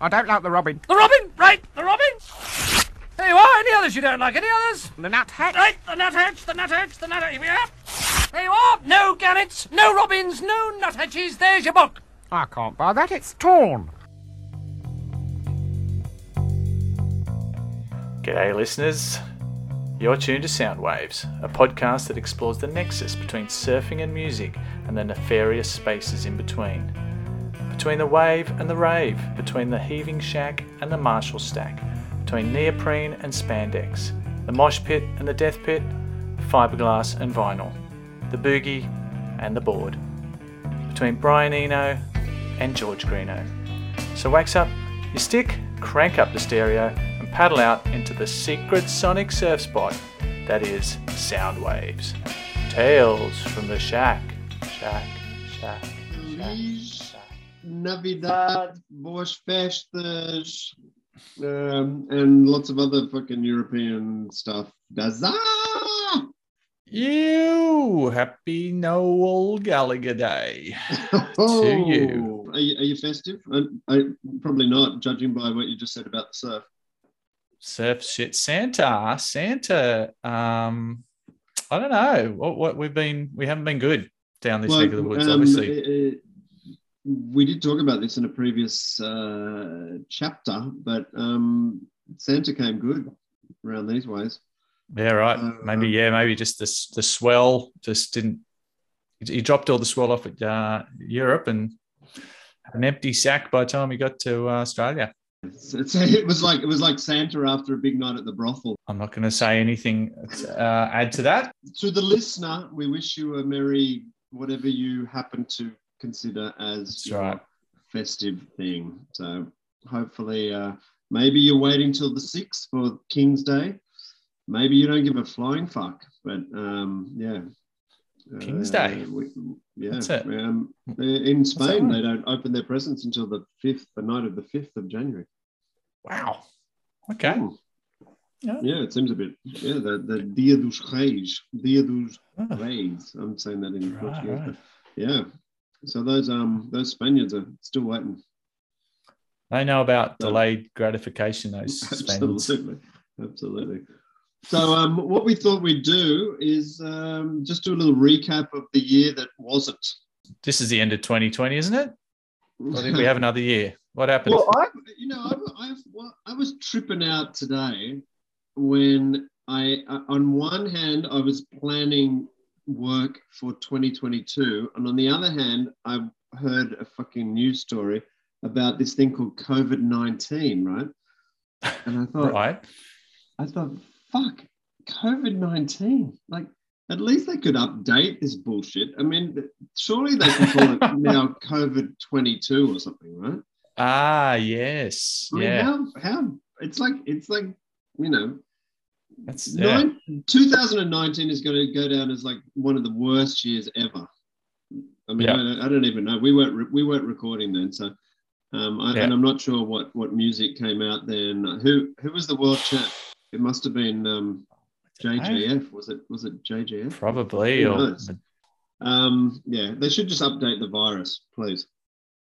I don't like the robin. The robin, right, the robin. There you are. Any others you don't like? Any others? The nuthatch. Right, the nuthatch, the nuthatch, the nuthatch. Here we are. There you are. No gannets, no robins, no nuthatches. There's your book. I can't buy that, it's torn. G'day, listeners. You're tuned to Soundwaves, a podcast that explores the nexus between surfing and music and the nefarious spaces in between. Between the wave and the rave, between the heaving shack and the Marshall stack, between neoprene and spandex, the mosh pit and the death pit, fiberglass and vinyl, the boogie and the board, between Brian Eno and George Greenough. So wax up your stick, crank up the stereo, and paddle out into the secret sonic surf spot that is Soundwaves. Tales from the shack, shack, shack, shack. Navidad, Boas Festas, um, and lots of other fucking European stuff. Daza! You happy Noel Gallagher Day. To you. Are you, are you festive? I, I, probably not, judging by what you just said about the surf. Surf shit. Santa, Santa. Um, I don't know what, what we've been. We haven't been good down this neck of the woods. um, obviously, uh, uh, we did talk about this in a previous uh, chapter, but um, Santa came good around these ways. yeah, right. uh, maybe yeah, maybe just the the swell just didn't. He dropped all the swell off at uh, Europe and had an empty sack by the time he got to uh, Australia. It's, it's, it was like it was like Santa after a big night at the brothel. I'm not going to say anything. Uh, add to that. To the listener, we wish you a merry whatever you happen to consider as right. festive thing. So hopefully, uh, maybe you're waiting till the sixth for King's Day. Maybe you don't give a flying fuck, but um, yeah. King's Uh, Day. we- yeah. That's it. Um, in Spain, they don't open their presents until the fifth, the night of the fifth of January. Wow. Okay. Ooh. Yeah. Yeah, it seems a bit. Yeah, the, the Dia dos Reis. Dia dos Oh, Reis. I'm saying that in Right, Portuguese. right. Yeah. So those um those Spaniards are still waiting. They know about So- delayed gratification. Those Spaniards. Absolutely. Absolutely. So um what we thought we'd do is um just do a little recap of the year that wasn't. This is the end of 2020, isn't it? I think we have another year. What happened? Well, I, you know, I've, well, I was tripping out today when I, uh, on one hand, I was planning work for 2022, and on the other hand, I heard a fucking news story about this thing called COVID 19, right? And I thought, right. I thought, fuck, COVID 19. Like, at least they could update this bullshit. I mean, surely they can call it now COVID 22 or something, right? Ah, yes. I mean, yeah. how how it's like it's like you know, That's yeah. nine, 2019 is going to go down as like one of the worst years ever. I mean, Yeah. I, don't, I don't even know. We weren't re- we weren't recording then, so um, I, Yeah. and I'm not sure what what music came out then. Who who was the world champ? It must have been um, JJF. Was it was it JJF? Probably. Or? Um, yeah, they should just update the virus, please.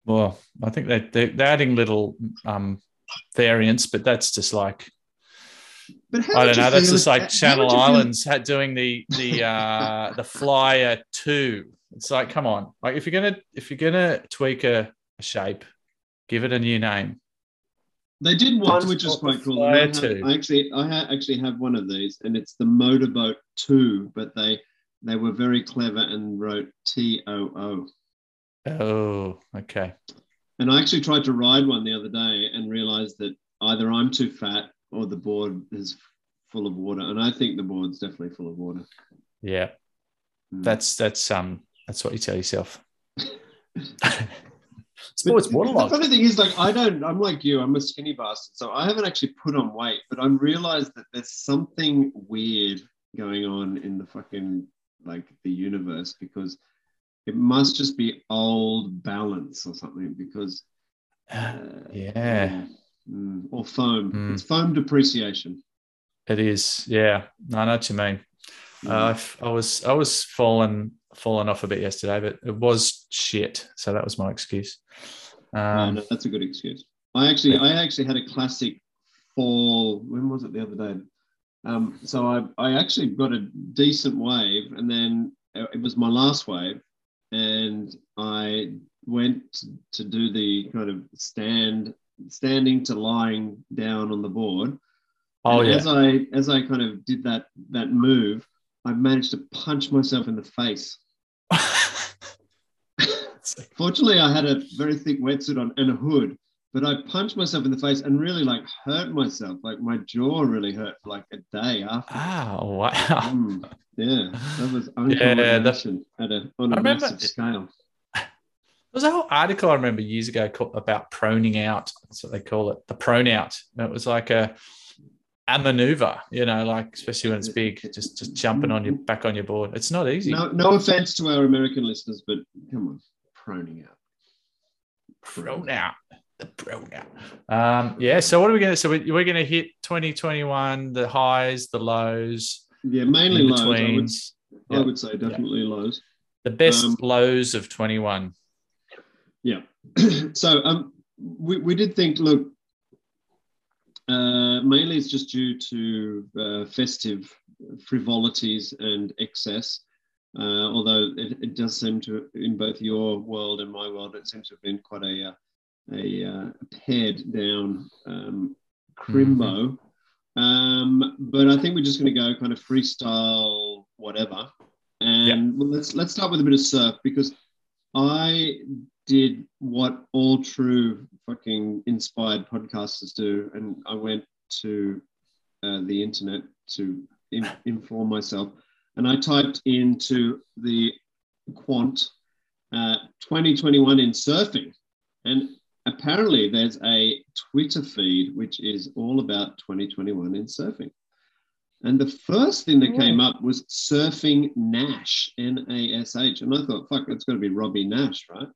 well, I think they, they're, they're adding little um, variants, but that's just like, But how I don't know. That's just like Channel feel- Islands had doing the the uh, the Flyer two. It's like, come on, like if you're gonna if you're gonna tweak a, a shape, give it a new name. They did one which is quite cool. I, have- I actually, I ha- actually have one of these, and it's the Motorboat Two. But they they were very clever and wrote T O O. Oh, okay. And I actually tried to ride one the other day and realized that either I'm too fat or the board is full of water. And I think the board's definitely full of water. Yeah, Mm. that's that's um that's what you tell yourself. Sports the waterlogged. funny thing is, like, I don't. I'm like you. I'm a skinny bastard, so I haven't actually put on weight. But I realized that there's something weird going on in the fucking like the universe because it must just be old balance or something. Because uh, Yeah. Mm, or foam. Mm. It's foam depreciation. It is, yeah. No, I know what you mean. Mm. Uh, I've- was I was falling falling off a bit yesterday, but it was shit. So that was my excuse. No, Um, no, that's a good excuse. I actually, I actually had a classic fall. When was it the other day? Um, so I, I actually got a decent wave, and then it was my last wave, and I went to do the kind of stand, standing to lying down on the board. Oh And yeah. As I as I kind of did that that move, I managed to punch myself in the face. Fortunately, I had a very thick wetsuit on and a hood, but I punched myself in the face and really like hurt myself. Like my jaw really hurt for like a day after. oh wow. Mm, yeah, that was Yeah, uncommon action at a on a massive scale. There was a whole article I remember years ago called, about proning out. That's what they call it, the prone out. And it was like a a maneuver, you know, like especially when it's big, just just jumping on your back on your board. It's not easy. No, no offense to our American listeners, but come on, proning out. Prone out. The prone out. Um, yeah. So what are we going to? So we- we're going to hit 2021, the highs, the lows, Yeah, mainly lows. I would. I would say definitely lows. The best Um, lows of 21. Yeah. so um, we, we did think, look, uh, mainly it's just due to uh, festive frivolities and excess. Uh, although it, it does seem to, in both your world and my world, it seems to have been quite a uh, a, uh, pared down um, crimbo. Um, but I think we're just going to go kind of freestyle, whatever. And well, let's let's start with a bit of surf because I did what all true fucking inspired podcasters do, and I went to uh, the internet to in, inform myself, and I typed into the quant uh, 2021 in surfing, and apparently there's a Twitter feed which is all about 2021 in surfing. And the first thing that came up was surfing Nash, N A S H. And I thought, fuck, that's got to be Robbie Nash, right?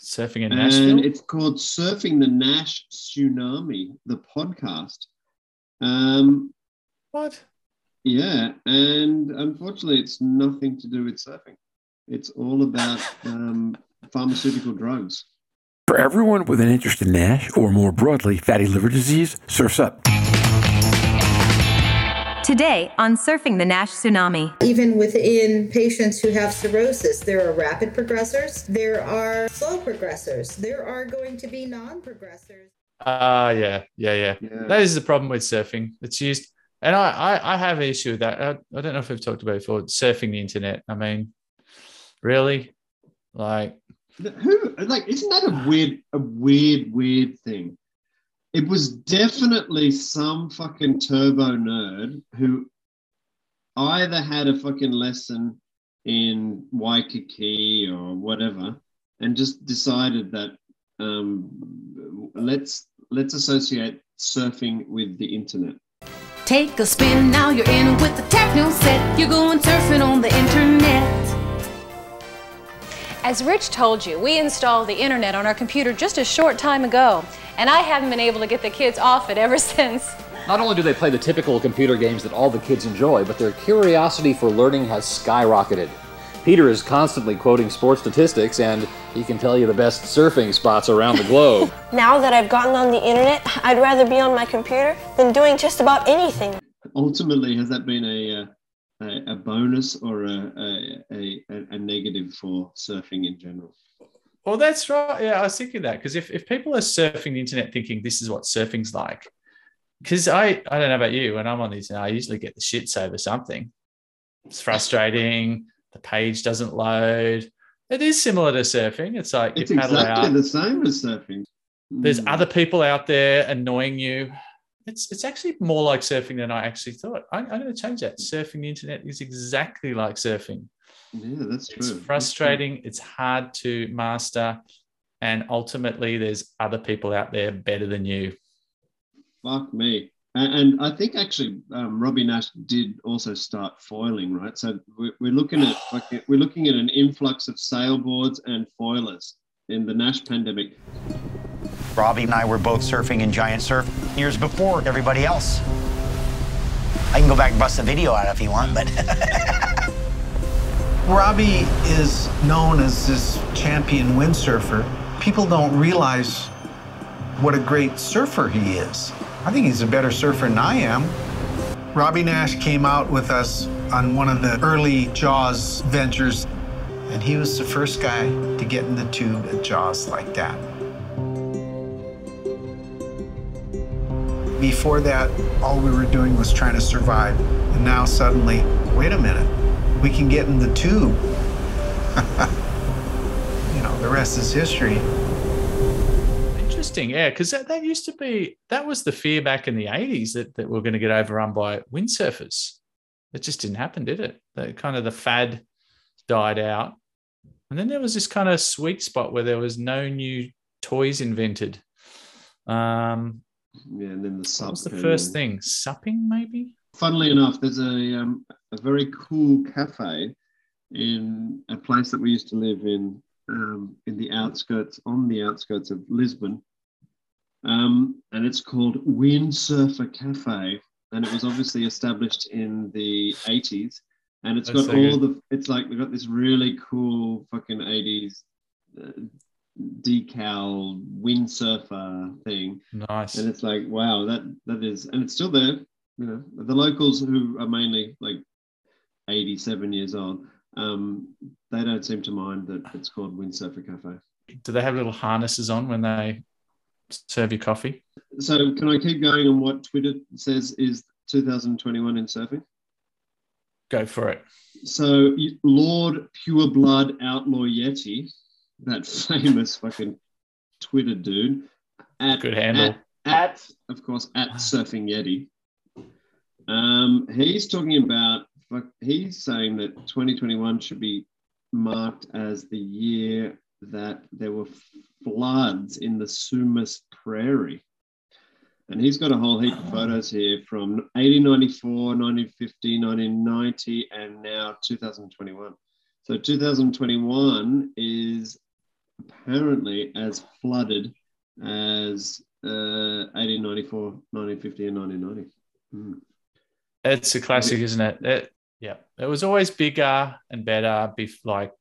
Surfing in Nashville. And it's called Surfing the Nash Tsunami, the podcast. Um, what? yeah. And unfortunately, it's nothing to do with surfing, it's all about um, pharmaceutical drugs. For everyone with an interest in NASH or more broadly fatty liver disease, Surf's Up. Today on Surfing the Nash Tsunami. Even within patients who have cirrhosis, there are rapid progressors, there are slow progressors, there are going to be non progressors. Ah, yeah, yeah, yeah. Yeah. That is the problem with surfing. It's used, and I, I, I have an issue with that. I, I don't know if we've talked about it before. Surfing the internet. I mean, really, like, Who like isn't that a weird, a weird, weird thing? It was definitely some fucking turbo nerd who either had a fucking lesson in Waikiki or whatever, and just decided that um, let's let's associate surfing with the internet. Take a spin, now you're in with the techno set. You're going surfing on the internet. As Rich told you, we installed the internet on our computer just a short time ago, and I haven't been able to get the kids off it ever since. Not only do they play the typical computer games that all the kids enjoy, but their curiosity for learning has skyrocketed. Peter is constantly quoting sports statistics, and he can tell you the best surfing spots around the globe. Now that I've gotten on the internet, I'd rather be on my computer than doing just about anything. Ultimately, has that been a uh, a, a bonus or a, a, a, a negative for surfing in general? Well, that's right. Yeah, I was thinking that because if, if people are surfing the internet thinking this is what surfing's like, because I, I don't know about you, when I'm on the internet, I usually get the shits over something. It's frustrating. the page doesn't load. It is similar to surfing. It's like It's you paddle exactly out. the same as surfing. There's Mm. other people out there annoying you. It's it's actually more like surfing than I actually thought. I, I'm going to change that. Surfing the internet is exactly like surfing. Yeah, that's true. It's That's true. frustrating. It's hard to master, and ultimately, there's other people out there better than you. Fuck me. And, and I think actually um, Robbie Nash did also start foiling, right? So we're, we're looking at fucking- we're looking at an influx of sailboards and foilers in the Nash pandemic. Robbie and I were both surfing in giant surf years before everybody else. I can go back and bust a video out if you want, but Robbie is known as this champion windsurfer. People don't realize what a great surfer he is. I think he's a better surfer than I am. Robbie Naish came out with us on one of the early Jaws ventures, and he was the first guy to get in the tube at Jaws like that. Before that, all we were doing was trying to survive. And now suddenly, wait a minute, we can get in the tube. you know, the rest is history. Interesting, yeah, because that, that used to be that was the fear back in the eighties that, that we're going to get overrun by windsurfers. It just didn't happen, did it? The kind of the fad died out, and then there was this kind of sweet spot where there was no new toys invented. Um, yeah, and then the sup. what was the first thing? Supping, maybe. Funnily enough, there's a um, a very cool cafe in a place that we used to live in um, in the outskirts, on the outskirts of Lisbon, um, and it's called Windsurfer Cafe, and it was obviously established in the 80s, and it's That's got so all good. the. It's like they've got this really cool fucking 80s. Uh, decal windsurfer thing Nice. and it's like wow that that is and it's still there you know the locals who are mainly like 87 years old um they don't seem to mind that it's called windsurfer cafe Do they have little harnesses on when they serve you coffee? so can i keep going on what twitter says is 2021 in surfing Go for it. so lord pureblood outlaw yeti that famous fucking twitter dude at, Good handle. at, at of course at surfing yeti um he's talking about he's saying that 2021 should be marked as the year that there were floods in the sumas prairie and he's got a whole heap of photos here from 1894 1950 1990 and now 2021 so 2021 is apparently as flooded as uh, 1894, 1950, and 1990. Hmm. It's a classic, isn't it? it? Yeah, it was always bigger and better, bef- like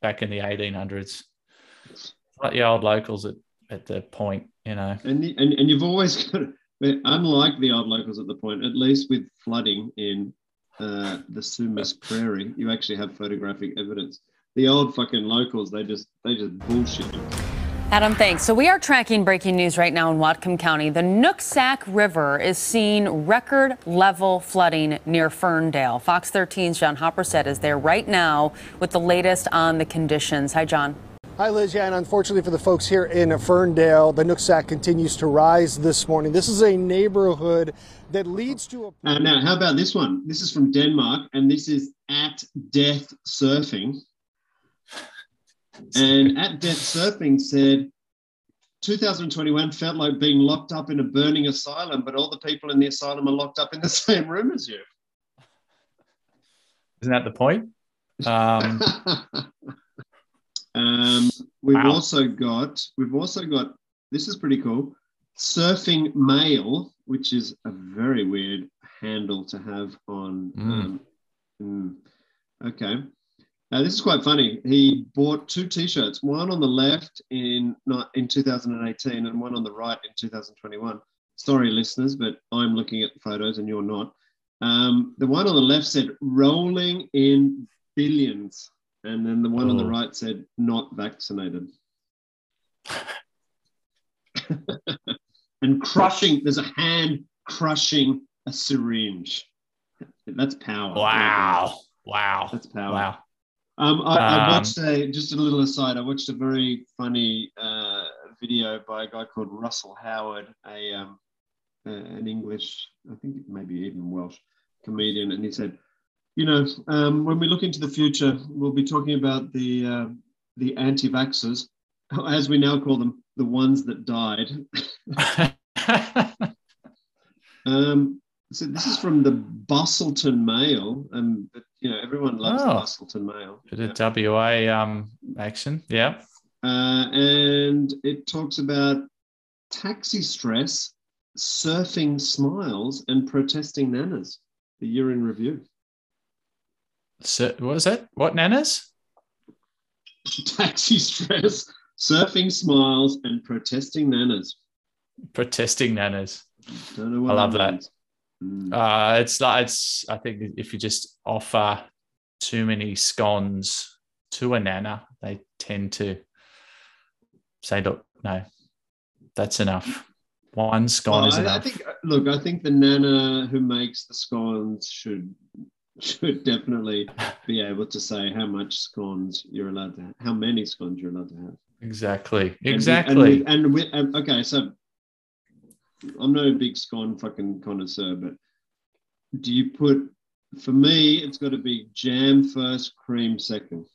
back in the 1800s. Like the old locals at, at the point, you know. And, the- and and you've always got, unlike the old locals at the point, at least with flooding in uh, the Sumas Prairie, you actually have photographic evidence. The old fucking locals, they just they just bullshit. Adam, thanks. So we are tracking breaking news right now in Whatcom County. The Nooksack River is seeing record level flooding near Ferndale. Fox 13's John Hopperstad is there right now with the latest on the conditions. Hi, John. Hi, Liz. Yeah, and unfortunately for the folks here in Ferndale, the Nooksack continues to rise this morning. This is a neighborhood that leads to a. Uh, now, how about this one? This is from Denmark, and this is at Death Surfing. And at Death Surfing said, 2021 felt like being locked up in a burning asylum, but all the people in the asylum are locked up in the same room as you. Isn't that the point? Um, Um, we've Wow. also got we've also got this is pretty cool. Surfing Mail, which is a very weird handle to have on. Mm. Um, mm, okay, uh, this is quite funny. He bought two T-shirts, one on the left in in 2018, and one on the right in 2021. Sorry, listeners, but I'm looking at the photos and you're not. Um, the one on the left said "rolling in billions. And then the one on the Oh. right said not vaccinated. and crushing, there's a hand crushing a syringe. That's power. wow. Wow. That's power. Wow. Um, I, I Um, watched a, just a little aside, I watched a very funny uh, video by a guy called Russell Howard, a um, uh, an English, I think maybe even Welsh comedian, and he said, you know, um, when we look into the future, we'll be talking about the uh, the anti-vaxxers, as we now call them, the ones that died. um, so this is from the Busselton Mail, and you know everyone loves the Oh. Busselton Mail. Bit of WA um, action. Yeah. Uh, and it talks about taxi stress, surfing smiles, and protesting nanas. The year in review. So, what was that? What nanas? taxi stress, surfing smiles, and protesting nanas. Protesting nanas. I love that. Uh, it's like it's. I think if you just offer too many scones to a nana, they tend to say, "Look, no, that's enough. One scone Well, is I, I think look, I think the nana who makes the scones should should definitely be able to say how much scones you're allowed to have, how many scones you're allowed to have. exactly. Exactly. And with, and with, um, okay, so I'm no big scone fucking connoisseur, but do you put for me it's got to be jam first, cream second.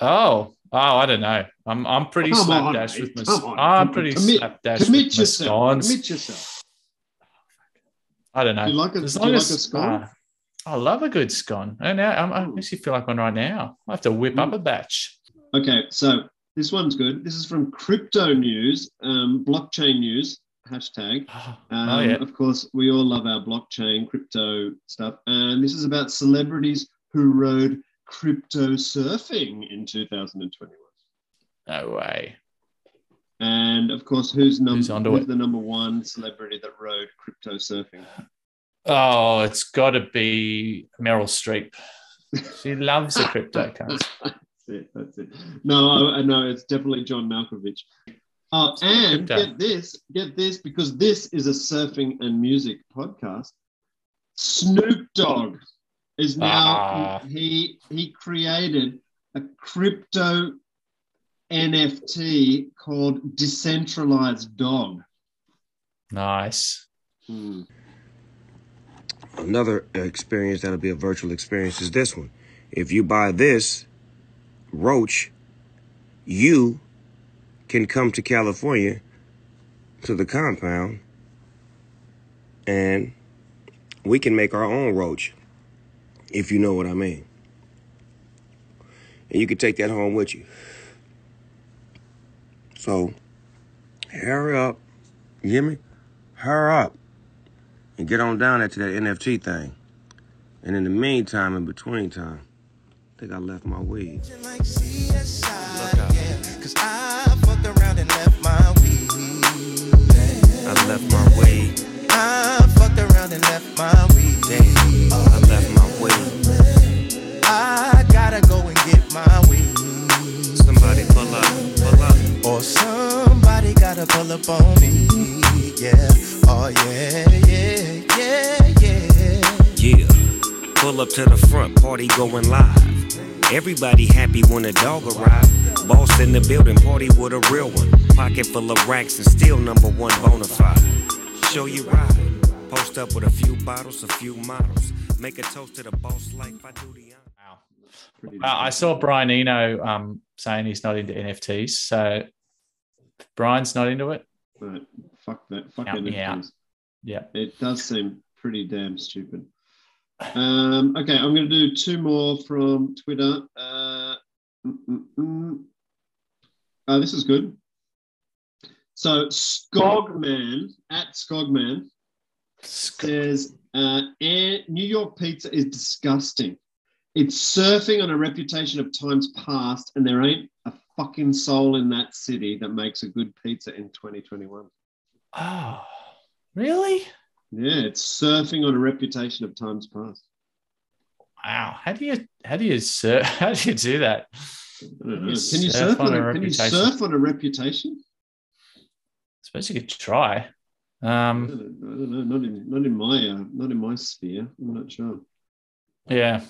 Oh, oh, I don't know. I'm I'm pretty Come slapdash mate, with my. come on. I'm pretty commit- slapdash commit with my scones. commit yourself. I don't know. Do you like a- As long you like as- a scone? ah, I love a good scone. And now I'm, I actually feel like one right now. I have to whip Mm. up a batch. Okay, so this one's good. This is from Crypto News, um, blockchain news hashtag. Um, oh, yeah. Of course, we all love our blockchain crypto stuff, and this is about celebrities who rode crypto surfing in 2021. No way. And of course, who's number Who's who's the number one celebrity that rode crypto surfing? Oh, it's got to be Meryl Streep. She loves the cryptocurrency. That's it. That's it. No, I, I it's definitely John Malkovich. Uh, and get this, get this, because this is a surfing and music podcast. Snoop Dogg is now Ah. he he created a crypto NFT called Decentralized Dog. Nice. Hmm. Another experience that'll be a virtual experience is this one. If you buy this roach, you can come to California to the compound and we can make our own roach, if you know what I mean. And you can take that home with you. So, hurry up. You hear me? Hurry up and get on down there to that NFT thing. And in the meantime, in between time, I think I left my weed. Cause left my weed. I fucked around and left my weed. Damn, I left my weed. I gotta go and get my weed. Somebody pull up, pull up. Or somebody gotta pull up on me. Yeah. Oh yeah, yeah, yeah, yeah. Yeah, pull up to the front, party going live. Everybody happy when a dog arrive. Boss in the building, party with a real one. Pocket full of racks and still number one bona fide. Show you ride. Post up with a few bottles, a few models. Make a toast to the boss life. I do the Uh, I saw Brian Eno um, saying he's not into NFTs. So Brian's not into it. Right. Fuck that. Fuck Count NFTs. Yeah. It does seem pretty damn stupid. Um, okay, I'm going to do two more from Twitter. Uh, mm, mm, mm. Uh, this is good. So Skogman at Skogman says uh, "Air- New York pizza is disgusting. It's surfing on a reputation of times past, and there ain't a fucking soul in that city that makes a good pizza in 2021. Oh, really? Yeah, it's surfing on a reputation of times past. Wow. How do you how do you surf, how do you do that? Can you surf on a, can you surf on a reputation? I suppose you could try. Um, I don't, I don't know. Not in not in my uh, not in my sphere. I'm not sure. Yeah.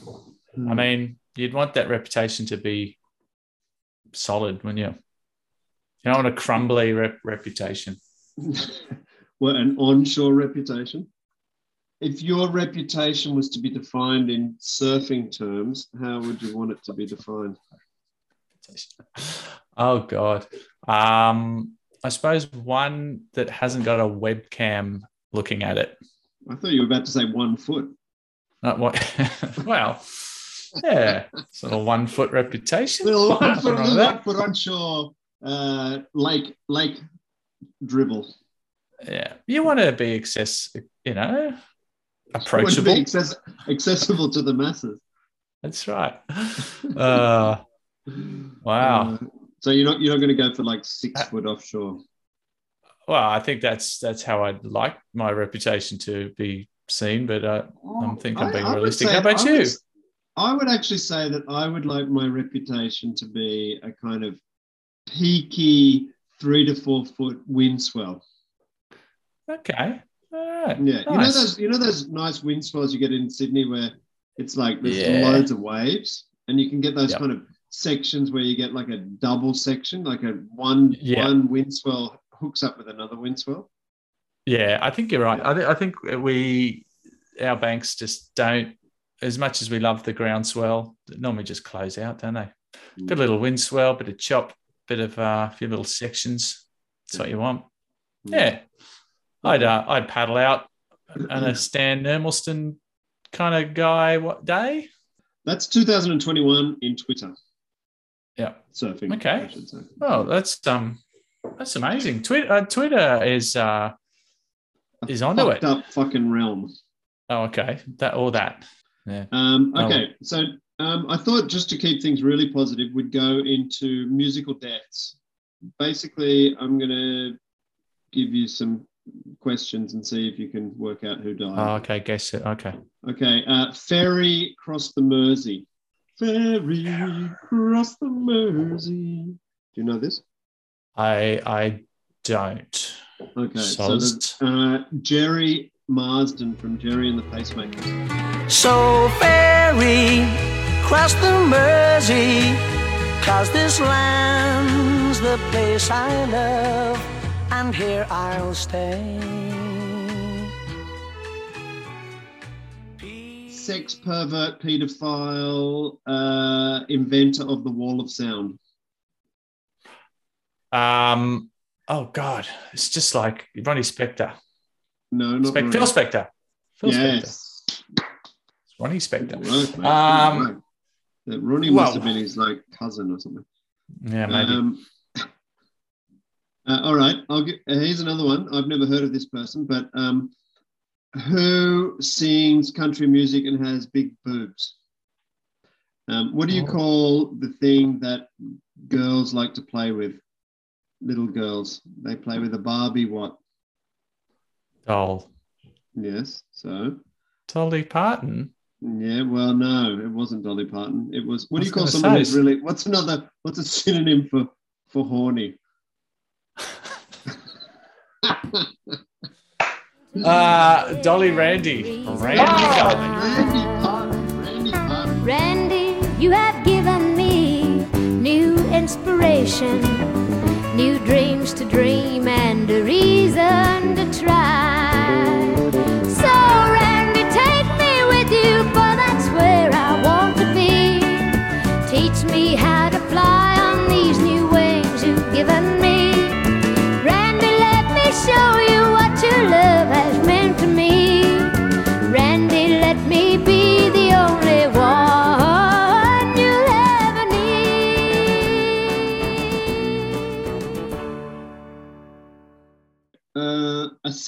Hmm. I mean, you'd want that reputation to be solid, wouldn't you? You don't want a crumbly rep- reputation. well, an onshore reputation. If your reputation was to be defined in surfing terms, how would you want it to be defined? Oh God. Um, I suppose one that hasn't got a webcam looking at it. I thought you were about to say one foot. Not what? well, yeah, sort of one foot reputation. Little one foot, little one foot onshore uh, lake lake dribble. Yeah, you want to be access, you know, approachable. access- accessible to the masses. That's right. Uh, wow. Uh, so you're not you're not going to go for like six foot offshore. well, I think that's that's how I'd like my reputation to be seen. But uh, I think I'm I- being I realistic. say- How about I you? would I would actually say that I would like my reputation to be a kind of peaky three to four foot wind swell. Okay. All right. Yeah, you know those you know those nice wind swells you get in Sydney where it's like there's Yeah. loads of waves, and you can get those Yep. kind of sections where you get like a double section, like a one Yeah. one wind swell hooks up with another wind swell. Yeah, I think you're right. I, th- I think we, our banks just don't, as much as we love the groundswell, they normally just close out, don't they? Bit of little wind swell, bit of chop, bit of uh, a few little sections. That's what you want. Yeah. I'd uh, I'd paddle out on a Stan Nermelston kind of guy. What day? That's 2021 in Twitter Yeah. surfing. Okay. I should say. Oh, that's um, that's amazing. Twitter, uh, Twitter is uh, is onto Fucked it. up fucking realm. Oh, okay. That or that. Yeah. Um, Oh. okay, so um, I thought just to keep things really positive, we'd go into musical deaths. Basically, I'm going to give you some questions and see if you can work out who died. Oh, okay. Guess it. Okay. Okay, uh, ferry crossed the Mersey. Ferry cross the Mersey. Do you know this? I I don't. Okay, Sozzed. so the, uh, Gerry Marsden from Gerry and the Pacemakers. So ferry cross the Mersey, cause this land's the place I love, and here I'll stay. Sex pervert, paedophile, uh, inventor of the Wall of Sound. Um. Oh God, it's just like Ronnie Spector. No, not Spec- Ronnie. Phil Spector. Phil Spector. yes. It's Ronnie Spector. Right. Um, Right. That Ronnie well- must have been his like cousin or something. Yeah, maybe. Um, uh, all right, I'll get. Uh, here's another one. I've never heard of this person, but um, who sings country music and has big boobs? Um, what do you Oh. call the thing that girls like to play with? Little girls, they play with a Barbie. What? Doll. Yes. So. Dolly Parton. Yeah, well, no, it wasn't Dolly Parton. It was. What do you call someone say, who's really? What's another? What's a synonym for for horny? Uh, Dolly Randy. Randy Dolly. Randy, you have given me new inspiration, new dreams to dream, and a reason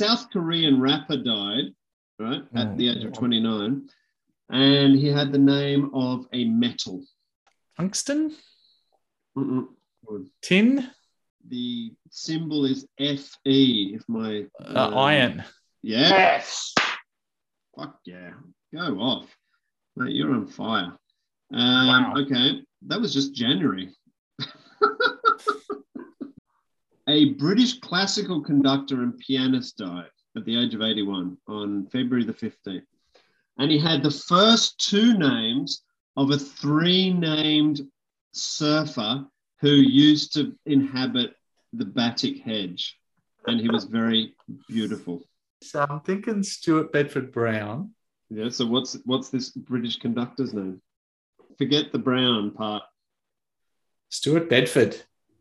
South Korean rapper died, right, at the age of 29, and he had the name of a metal. Tungsten? Mm-mm. Tin? The symbol is Fe. If my Uh, iron. Yes. Fuck yeah. Go off. Mate, you're on fire. Um, Okay. That was just January. A British classical conductor and pianist died at the age of 81 on February the 15th. And he had the first two names of a three named surfer who used to inhabit the Batik Hedge. And he was very beautiful. So I'm thinking Stuart Bedford Brown. Yeah, so what's what's this British conductor's name? Forget the brown part. Stuart Bedford.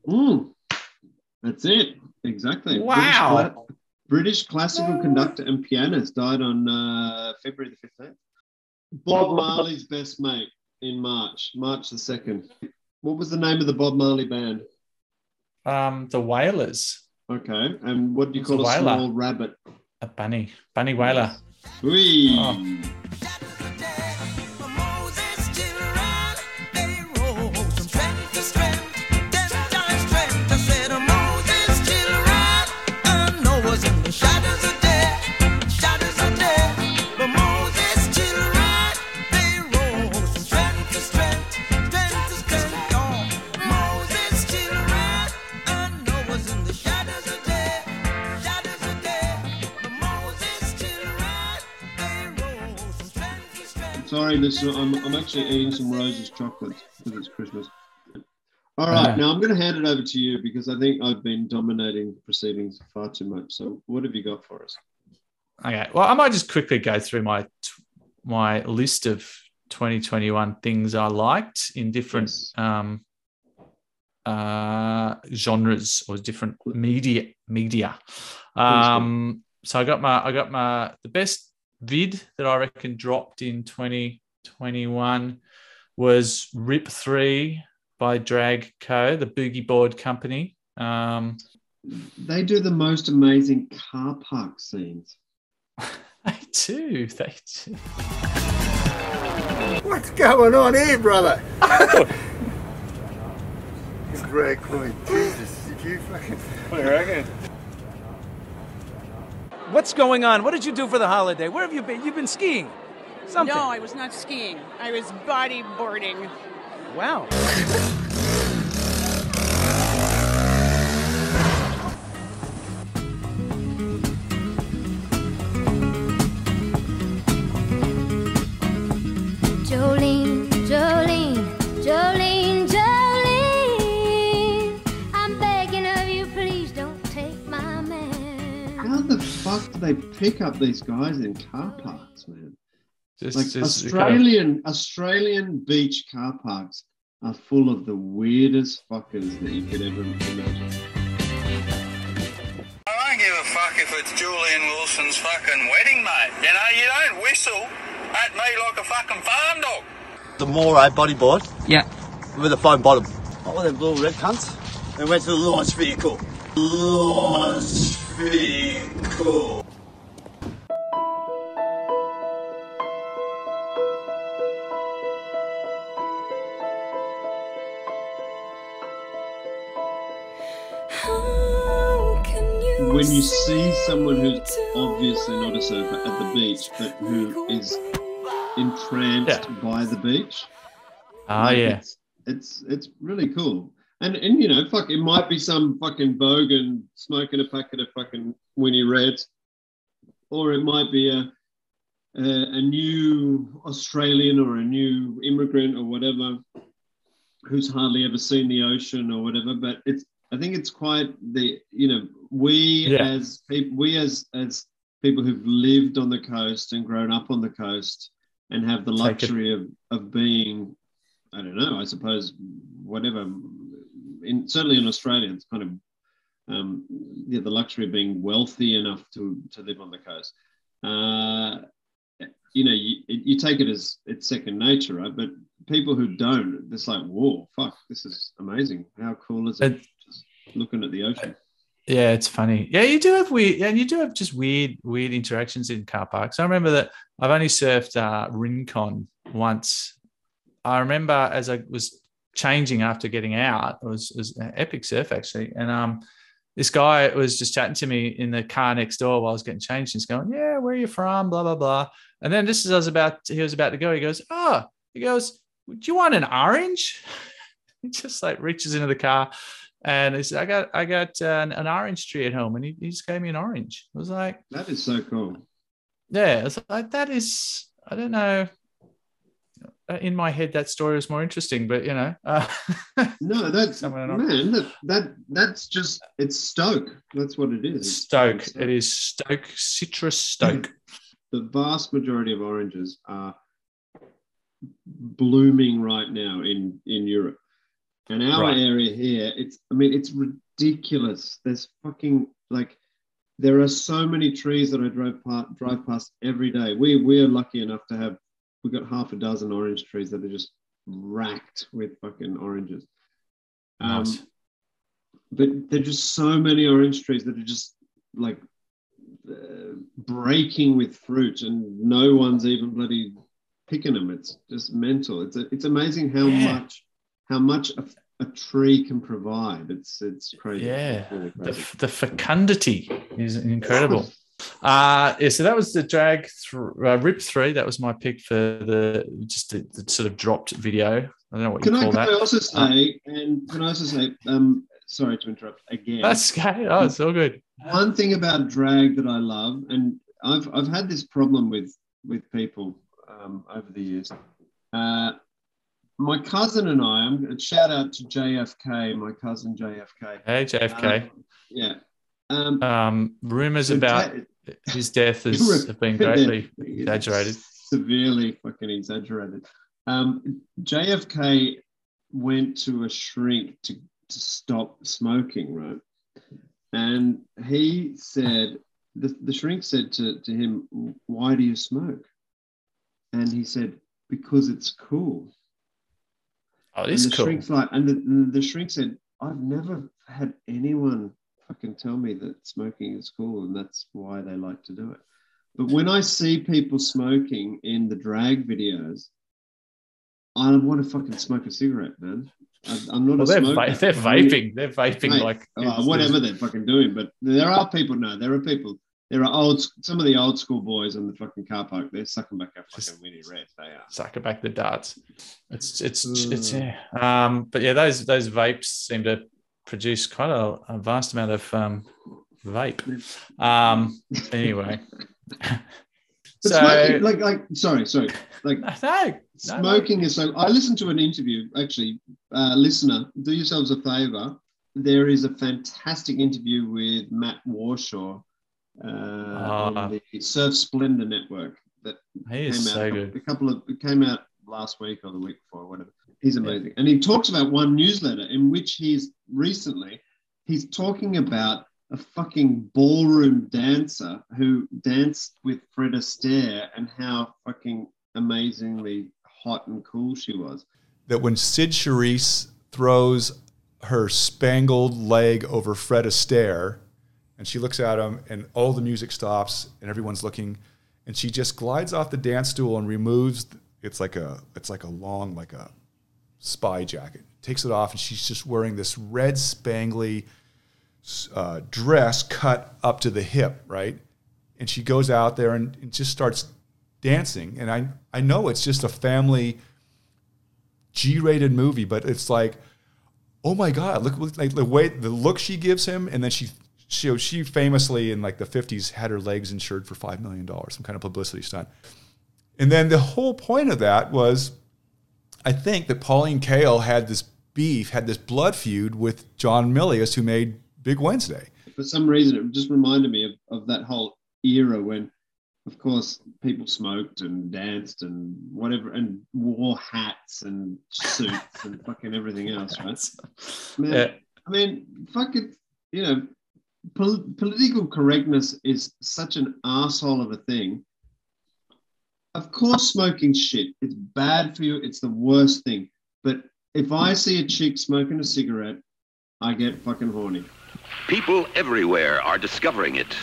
Mm, that's it. Exactly. Wow. British, cla- British classical conductor and pianist died on uh, February the 15th. Bob Marley's best mate in March, March the 2nd. What was the name of the Bob Marley band? Um, the Wailers. Okay. And what do you What's a call a whaler? small rabbit? A bunny. Bunny Wailer. Whee! Oh. Listen, I'm, I'm actually eating some Rose's chocolates because it's Christmas. All right, Uh. now I'm going to hand it over to you because I think I've been dominating proceedings far too much. So, what have you got for us? Okay. Well, I might just quickly go through my my list of 2021 things I liked in different um, uh, genres or different media media. Um, so I got my I got my the best vid that I reckon dropped in 2021 was Rip Three by Drag Co, the boogie board company. Um, They do the most amazing car park scenes. they do. They do. What's going on here, brother? Drag queen. Jesus, did you fucking. What do you reckon? What's going on? What did you do for the holiday? Where have you been? You've been skiing. Something. No, I was not skiing. I was bodyboarding. Wow. Jolene, Jolene, Jolene, Jolene. I'm begging of you, please don't take my man. How the fuck do they pick up these guys in car parks, man? Just, like just Australian Australian beach car parks are full of the weirdest fuckers that you could ever imagine. I don't give a fuck if it's Julian Wilson's fucking wedding, mate. You know, you don't whistle at me like a fucking farm dog. The Morey bodyboard. Yeah. With a foam bottom. What were them little red cunts? And went to the launch vehicle. Launch vehicle. When you see someone who's obviously not a surfer at the beach, but who is entranced by the beach, Ah, like, yeah. it's, it's it's really cool. And and you know, fuck, it might be some fucking bogan smoking a packet of fucking Winnie Reds, or it might be a, a a new Australian or a new immigrant or whatever who's hardly ever seen the ocean or whatever. But it's I think it's quite the you know we Yeah. as people we as as people who've lived on the coast and grown up on the coast and have the luxury of of being I don't know I suppose whatever in certainly in Australia it's kind of um, yeah, the luxury of being wealthy enough to to live on the coast. Uh, you know, you, you take it as it's second nature, right? But people who don't, it's like, whoa, fuck, this is amazing. How cool is it? Just looking at the ocean. Yeah, it's funny. Yeah, you do have weird, and you do have just weird, weird interactions in car parks. I remember that I've only surfed uh, Rincon once. I remember as I was changing after getting out, it was, it was an epic surf actually, and um, this guy was just chatting to me in the car next door while I was getting changed. He's going, "Yeah, where are you from?" Blah blah blah. And then just as I was about, he was about to go, he goes, "Oh," he goes, "Do you want an orange?" he just like reaches into the car and he said, I got I got uh, an, an orange tree at home, and he, he just gave me an orange. I was like, That is so cool. yeah, I like, that is I don't know. Uh, In my head, that story was more interesting, but you know, uh, No, that's man. That, that that's just it's Stoke. That's what it is. It's Stoke. It is Stoke citrus Stoke. the vast majority of oranges are blooming right now in in Europe. And our Right. area here, it's I mean, it's ridiculous. There's fucking like there are so many trees that I drive past, drive past every day. We we are lucky enough to have we've got half a dozen orange trees that are just racked with fucking oranges. Um, Nice. but there are just so many orange trees that are just like uh, breaking with fruit, and no one's even bloody picking them. It's just mental. It's it's amazing how Yeah. much how much a, a tree can provide. It's it's crazy. Yeah, It's really the, crazy. the fecundity is incredible. Uh, yeah, so that was the drag th- uh, rip three. That was my pick for the just the, the sort of dropped video. I don't know what Can you I, call can that. I also Uh, say, and can I also say, um, sorry to interrupt again. that's okay. Oh, it's all good. One thing about drag that I love, and I've I've had this problem with with people um, over the years. Uh, my cousin and I, I'm shout out to JFK, my cousin JFK. Hey, JFK. Um, yeah. Um, Um, rumors about his death has, have been greatly exaggerated. severely fucking exaggerated. Um, JFK went to a shrink to, to stop smoking, right? And he said, the, the shrink said to, to him, Why do you smoke? And he said, Because it's cool. Oh, it and is the cool. shrink's like, and the, the shrink said, I've never had anyone fucking tell me that smoking is cool, and that's why they like to do it. But when I see people smoking in the drag videos, I want to fucking smoke a cigarette, man. I, I'm not Well, a they're, va- they're vaping. They're vaping mate, like uh, whatever they're fucking doing. But there are people. No, there are people. There are old. Some of the old school boys in the fucking car park. They're sucking back a fucking Winnie Red. They are. sucker back the darts. It's it's it's Mm. yeah. Um, but yeah, those those vapes seem to produce quite a, a vast amount of um, vape. Um, anyway, But so smoking, like, like, sorry, sorry, like, no, smoking is so. I listened to an interview. Actually, uh, listener, do yourselves a favor. There is a fantastic interview with Matt Warshaw. Uh, ah. on the Surf Splendor Network that He is came so out good. a couple of it came out last week or the week before, whatever. He's amazing, and he talks about one newsletter in which he's recently he's talking about a fucking ballroom dancer who danced with Fred Astaire and how fucking amazingly hot and cool she was. that when Cyd Charisse throws her spangled leg over Fred Astaire, and she looks at him, and all the music stops, and everyone's looking, and she just glides off the dance stool and removes. It's like a, it's like a long, like a spy jacket. Takes it off, and she's just wearing this red spangly uh, dress cut up to the hip, right? And she goes out there and, and just starts dancing. And I, I know it's just a family G-rated movie, but it's like, oh my god, look look, like the way the look she gives him, and then she she she famously in like the fifties had her legs insured for five million dollars, some kind of publicity stunt. And then the whole point of that was, I think that Pauline Kael had this beef, had this blood feud with John Milius, who made Big Wednesday. For some reason, it just reminded me of, of that whole era when, of course, people smoked and danced and whatever and wore hats and suits and fucking everything else, right? Man, Yeah. I mean, fucking, you know, pol- political correctness is such an asshole of a thing. Of course, smoking shit. It's bad for you. It's the worst thing. But if I see a chick smoking a cigarette, I get fucking horny. People everywhere are discovering it.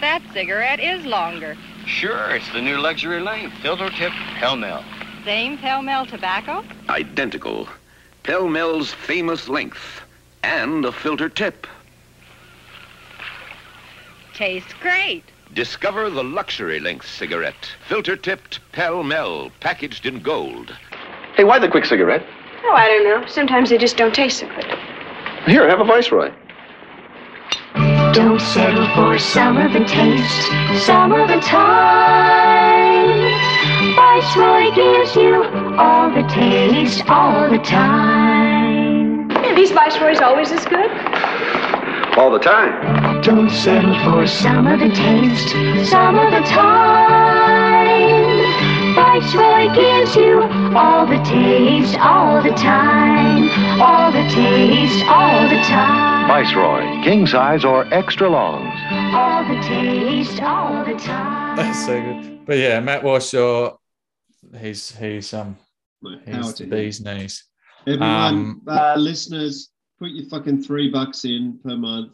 That cigarette is longer. Sure, it's the new luxury length. Filter tip Pall Mall. Same Pall Mall tobacco? Identical. Pall Mall's famous length. And a filter tip. Tastes great. Discover the luxury length cigarette. Filter tipped Pall Mall, packaged in gold. Hey, why the quick cigarette? Oh, I don't know. Sometimes they just don't taste so good. Here, have a Viceroy. Don't settle for some of the taste, some of the time. Viceroy gives you all the taste, all the time. Are these Viceroys always as good? All the time. Don't settle for some of the taste, some of the time. Viceroy gives you all the taste, all the time. All the taste, all the time. Viceroy, king size or extra longs. All the taste, all the time. That's so good. But yeah, Matt Warshaw, he's he's um power he's to the bee's knees. Everyone, Um, uh, listeners, put your fucking three bucks in per month.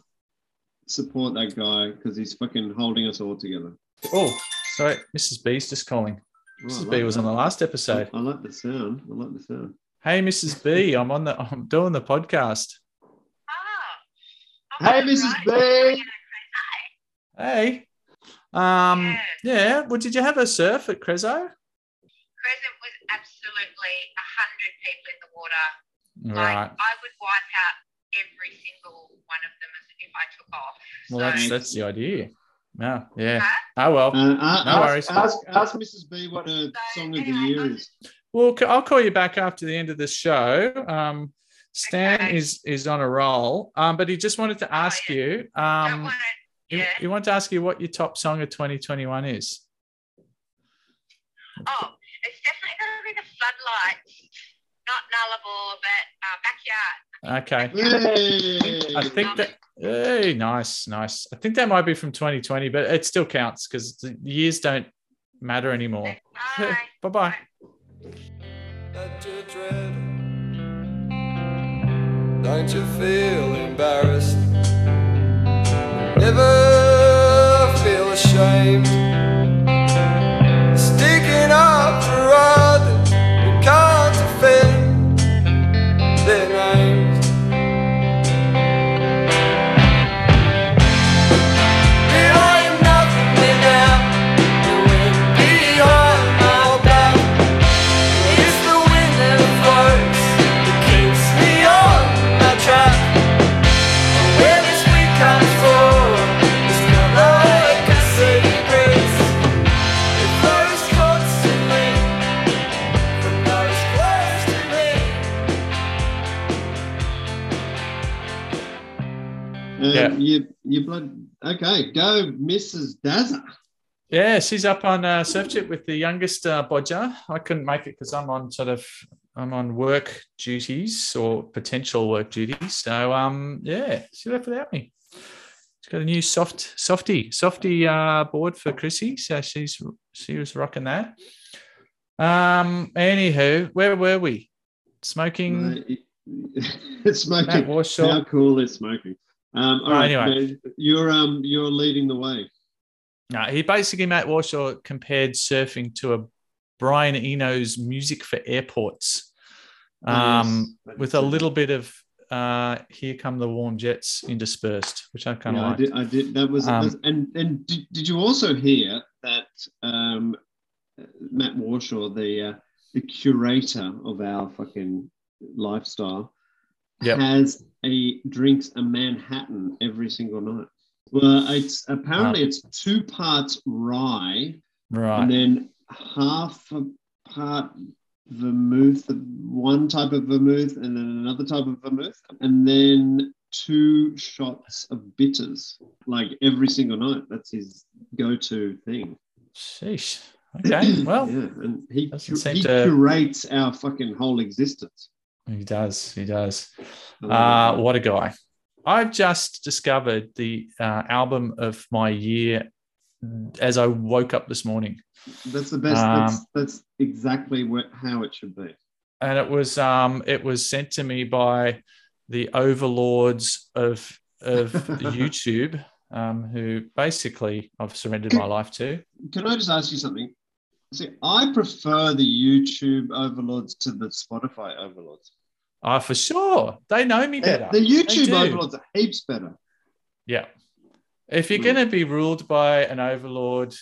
Support that guy because he's fucking holding us all together. Oh, sorry, Mrs. B's just calling. Oh, Mrs. like B was on the last episode. I like the sound. I like the sound. Hey, Mrs. B, I'm on the I'm doing the podcast. Hey, Mrs. B. Hey. Um, yeah. Well, did you have a surf at Crezo? Crescent was absolutely a hundred people in the water. Right. I would wipe out every single one of them if I took off. Well, that's that's the idea. No, yeah. Oh well, Uh, no ask, worries. Ask, ask Mrs. B what her song of the year is. Well, I'll call you back after the end of the show. Um, Stan is is on a roll, um, but he just wanted to ask you. Um, he, he wanted to ask you what your top song of 2021 is. Oh, it's definitely going to be the floodlights, not Nullarbor, but backyard. Okay. I think that. Hey, nice, nice. I think that might be from 2020, but it still counts because the years don't matter anymore. bye bye. Don't you feel embarrassed? Never feel ashamed. You, you blood. Okay, go, Mrs. Dazza. Yeah, she's up on uh, surf trip with the youngest uh, bodger. I couldn't make it because I'm on sort of I'm on work duties or potential work duties. So um, yeah, she left without me. She's got a new soft softy softy uh, board for Chrissy, so she's she was rocking that. Um, anywho, where were we? Smoking. It's smoking. How cool is smoking? Um, all Oh, right, anyway. you're um you're leading the way. No, he basically Matt Warshaw compared surfing to a Brian Eno's music for airports, Oh, yes. um, with a little bit of uh, "Here Come the Warm Jets" interspersed, which I kind of Yeah, I did. I did. That was, Um, and and did, did you also hear that um, Matt Warshaw, the uh, the curator of our fucking lifestyle, Yep. has a drinks a Manhattan every single night. Well, it's apparently it's two parts rye, Right. and then half a part vermouth, one type of vermouth, and then another type of vermouth, and then two shots of bitters, like every single night. That's his go-to thing. Sheesh. Okay. Well, yeah, and he, he to- curates our fucking whole existence. He does. He does. Uh, what a guy. I've just discovered the uh, album of my year as I woke up this morning. That's the best. Um, that's, that's exactly what, how it should be. and it was um it was sent to me by the overlords of of YouTube, um, who basically I've surrendered my life to. Can I just ask you something? See, I prefer the YouTube overlords to the Spotify overlords. Ah, for sure, they know me better. The YouTube overlords are heaps better. Yeah. If you're going to be ruled by an overlord,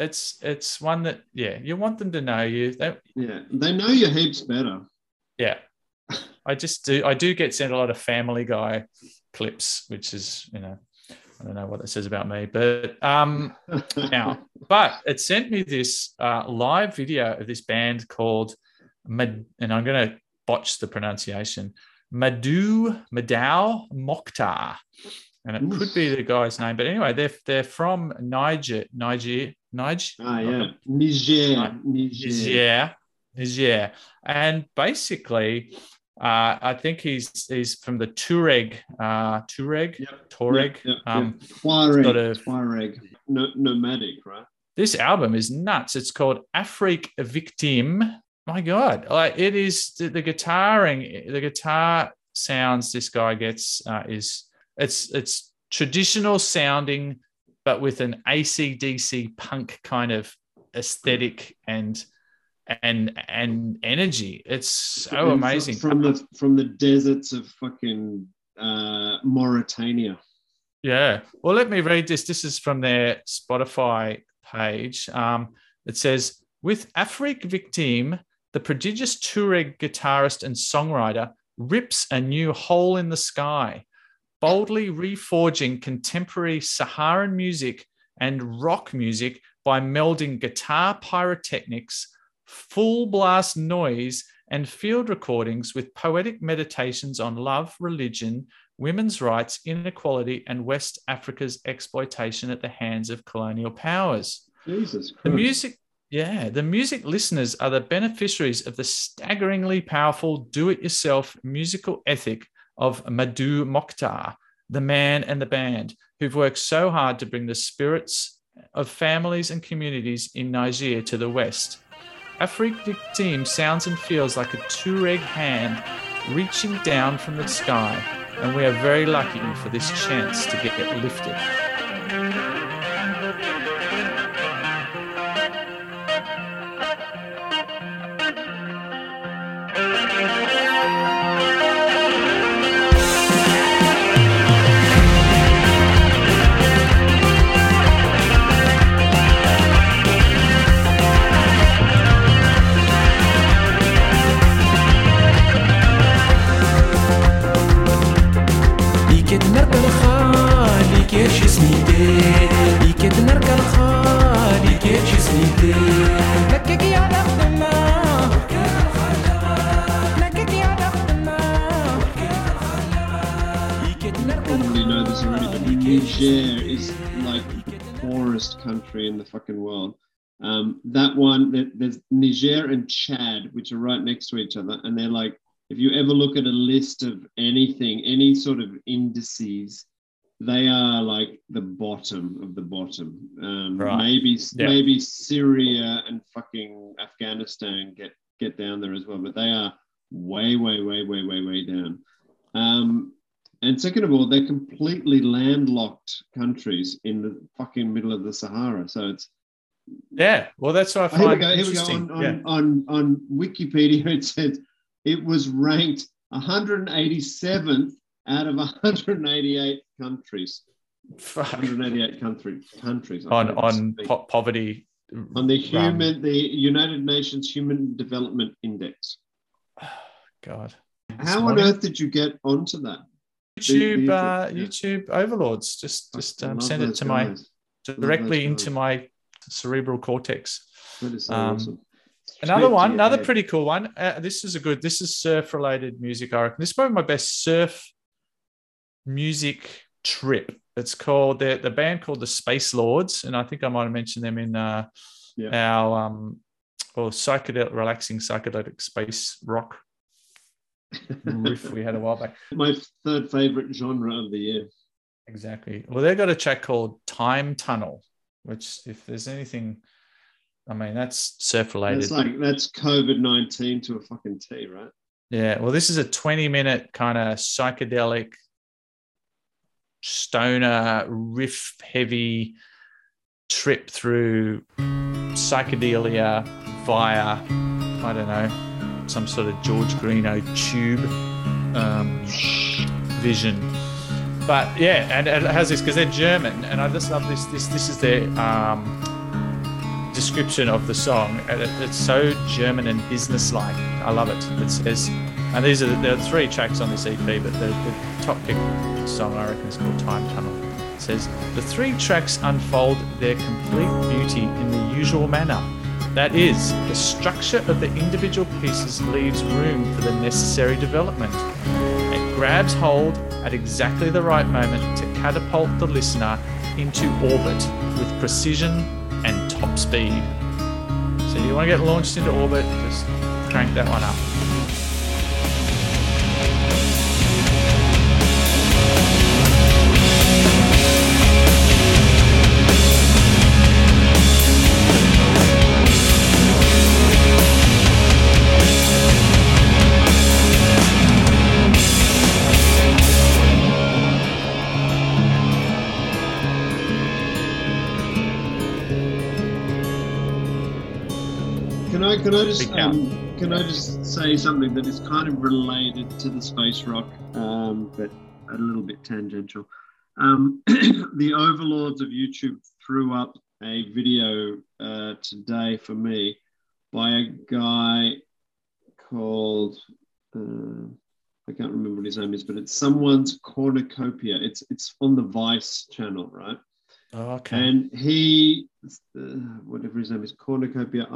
it's it's one that yeah you want them to know you. They, Yeah, they know you heaps better. yeah, I just do. I do get sent a lot of Family Guy clips, which is you know I don't know what that says about me, but um now but it sent me this uh, live video of this band called Mad, and I'm going to botch the pronunciation Madu Madao Mokhtar. And it could be the guy's name, but anyway, they're they're from Niger, Niger, Niger. Ah, yeah, Niger, Niger. Niger, Niger, and basically, uh, I think he's he's from the Tuareg, uh, Tuareg, Tuareg. Yep, yep, um, yep. Tuareg, sort of- Tuareg, no, nomadic, right? this album is nuts. It's called Afrique Victime. My God, like it is the, the guitaring, the guitar sounds this guy gets uh, is it's it's traditional sounding, but with an ACDC punk kind of aesthetic and and and energy. It's so And amazing. from the from the deserts of fucking uh, Mauritania. Yeah. Well, let me read this. This is from their Spotify page. Um, it says, with Afrique Victime, the prodigious Tuareg guitarist and songwriter rips a new hole in the sky, boldly reforging contemporary Saharan music and rock music by melding guitar pyrotechnics, full blast noise, and field recordings with poetic meditations on love, religion, women's rights, inequality, and West Africa's exploitation at the hands of colonial powers. Jesus Christ. The music, yeah, the music listeners are the beneficiaries of the staggeringly powerful do it yourself musical ethic of Mdou Moctar, the man and the band, who've worked so hard to bring the spirits of families and communities in Niger to the West. Afrique Victime sounds and feels like a Tuareg hand reaching down from the sky, and we are very lucky for this chance to get it lifted. Country in the fucking world. Um, that one, there's Niger and Chad, which are right next to each other, and they're like, if you ever look at a list of anything, any sort of indices, they are like the bottom of the bottom. Um, Right. Maybe Yeah. maybe Syria and fucking Afghanistan get get down there as well, but they are way, way, way, way, way, way down. Um, and second of all, they're completely landlocked countries in the fucking middle of the Sahara. So it's Yeah, well, that's what I here we find go. Here we go. On, on, yeah. on, on Wikipedia, it says it was ranked 187th out of 188 countries. 188 country, countries. On on po- poverty on the um, human, the United Nations Human Development Index. God. How on earth did you get onto that? YouTube, uh. YouTube overlords. Just, just um, send it to my directly into my cerebral cortex. So Um, awesome. Another one, another head. pretty cool one. Uh, this is a good. This is surf-related music. I reckon this is probably my best surf music trip. It's called the the band called the Spacelords, and I think I might have mentioned them in uh, yeah. our um, or psychedelic, relaxing psychedelic space rock riff we had a while back. My third favorite genre of the year. Exactly. Well, they've got a track called Time Tunnel, which, if there's anything, I mean, that's surf related. That's like that's COVID nineteen to a fucking T, right? yeah. Well, this is a 20 minute kind of psychedelic, stoner, riff heavy trip through psychedelia via, I don't know, some sort of George Greenough tube um, vision. But yeah, and it has this because they're German, and I just love this. This this is their um, description of the song. And it, it's so German and businesslike. I love it. It says, and these are the, there are three tracks on this EP, but the, the top pick song I reckon is called Time Tunnel. Says the three tracks unfold their complete beauty in the usual manner. That is, the structure of the individual pieces leaves room for the necessary development. It grabs hold at exactly the right moment to catapult the listener into orbit with precision and top speed. So you want to get launched into orbit, just crank that one up. Can I just um, can I just say something that is kind of related to the space rock, um, but a little bit tangential. Um, the overlords of YouTube threw up a video uh, today for me by a guy called uh, I can't remember what his name is, but it's someone's cornucopia. It's it's on the Vice channel, right? Oh, okay. And he, uh, whatever his name is, cornucopia.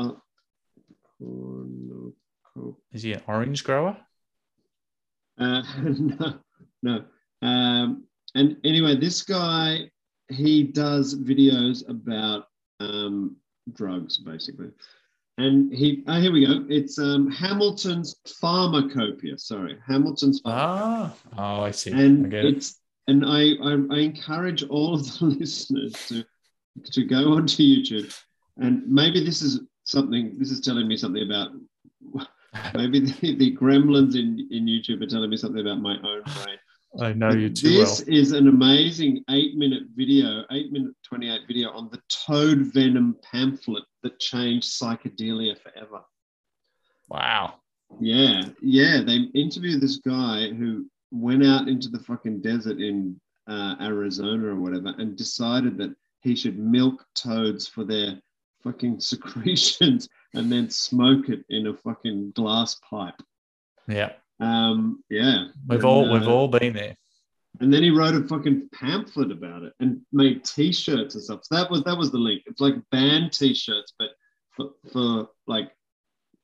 Cornucopia. Is he an orange grower? Uh, no, no. Um, and anyway, this guy, he does videos about um, drugs, basically. And he, oh, here we go. It's um, Hamilton's Pharmacopoeia. Sorry, Hamilton's. Ah, oh, I see. And I get it. it's and I, I I encourage all of the listeners to to go onto YouTube and maybe this is something. This is telling me something about. Maybe the, the gremlins in, in YouTube are telling me something about my own brain. I know you too This well. is an amazing eight minute video, eight minute 28 video on the toad venom pamphlet that changed psychedelia forever. Wow. Yeah, yeah. They interviewed this guy who went out into the fucking desert in uh, Arizona or whatever and decided that he should milk toads for their fucking secretions and then smoke it in a fucking glass pipe. Yeah. Um, yeah. We've And, all we've uh, all been there. and then he wrote a fucking pamphlet about it and made T-shirts and stuff. So that was that was the link. It's like band T-shirts, but for, for like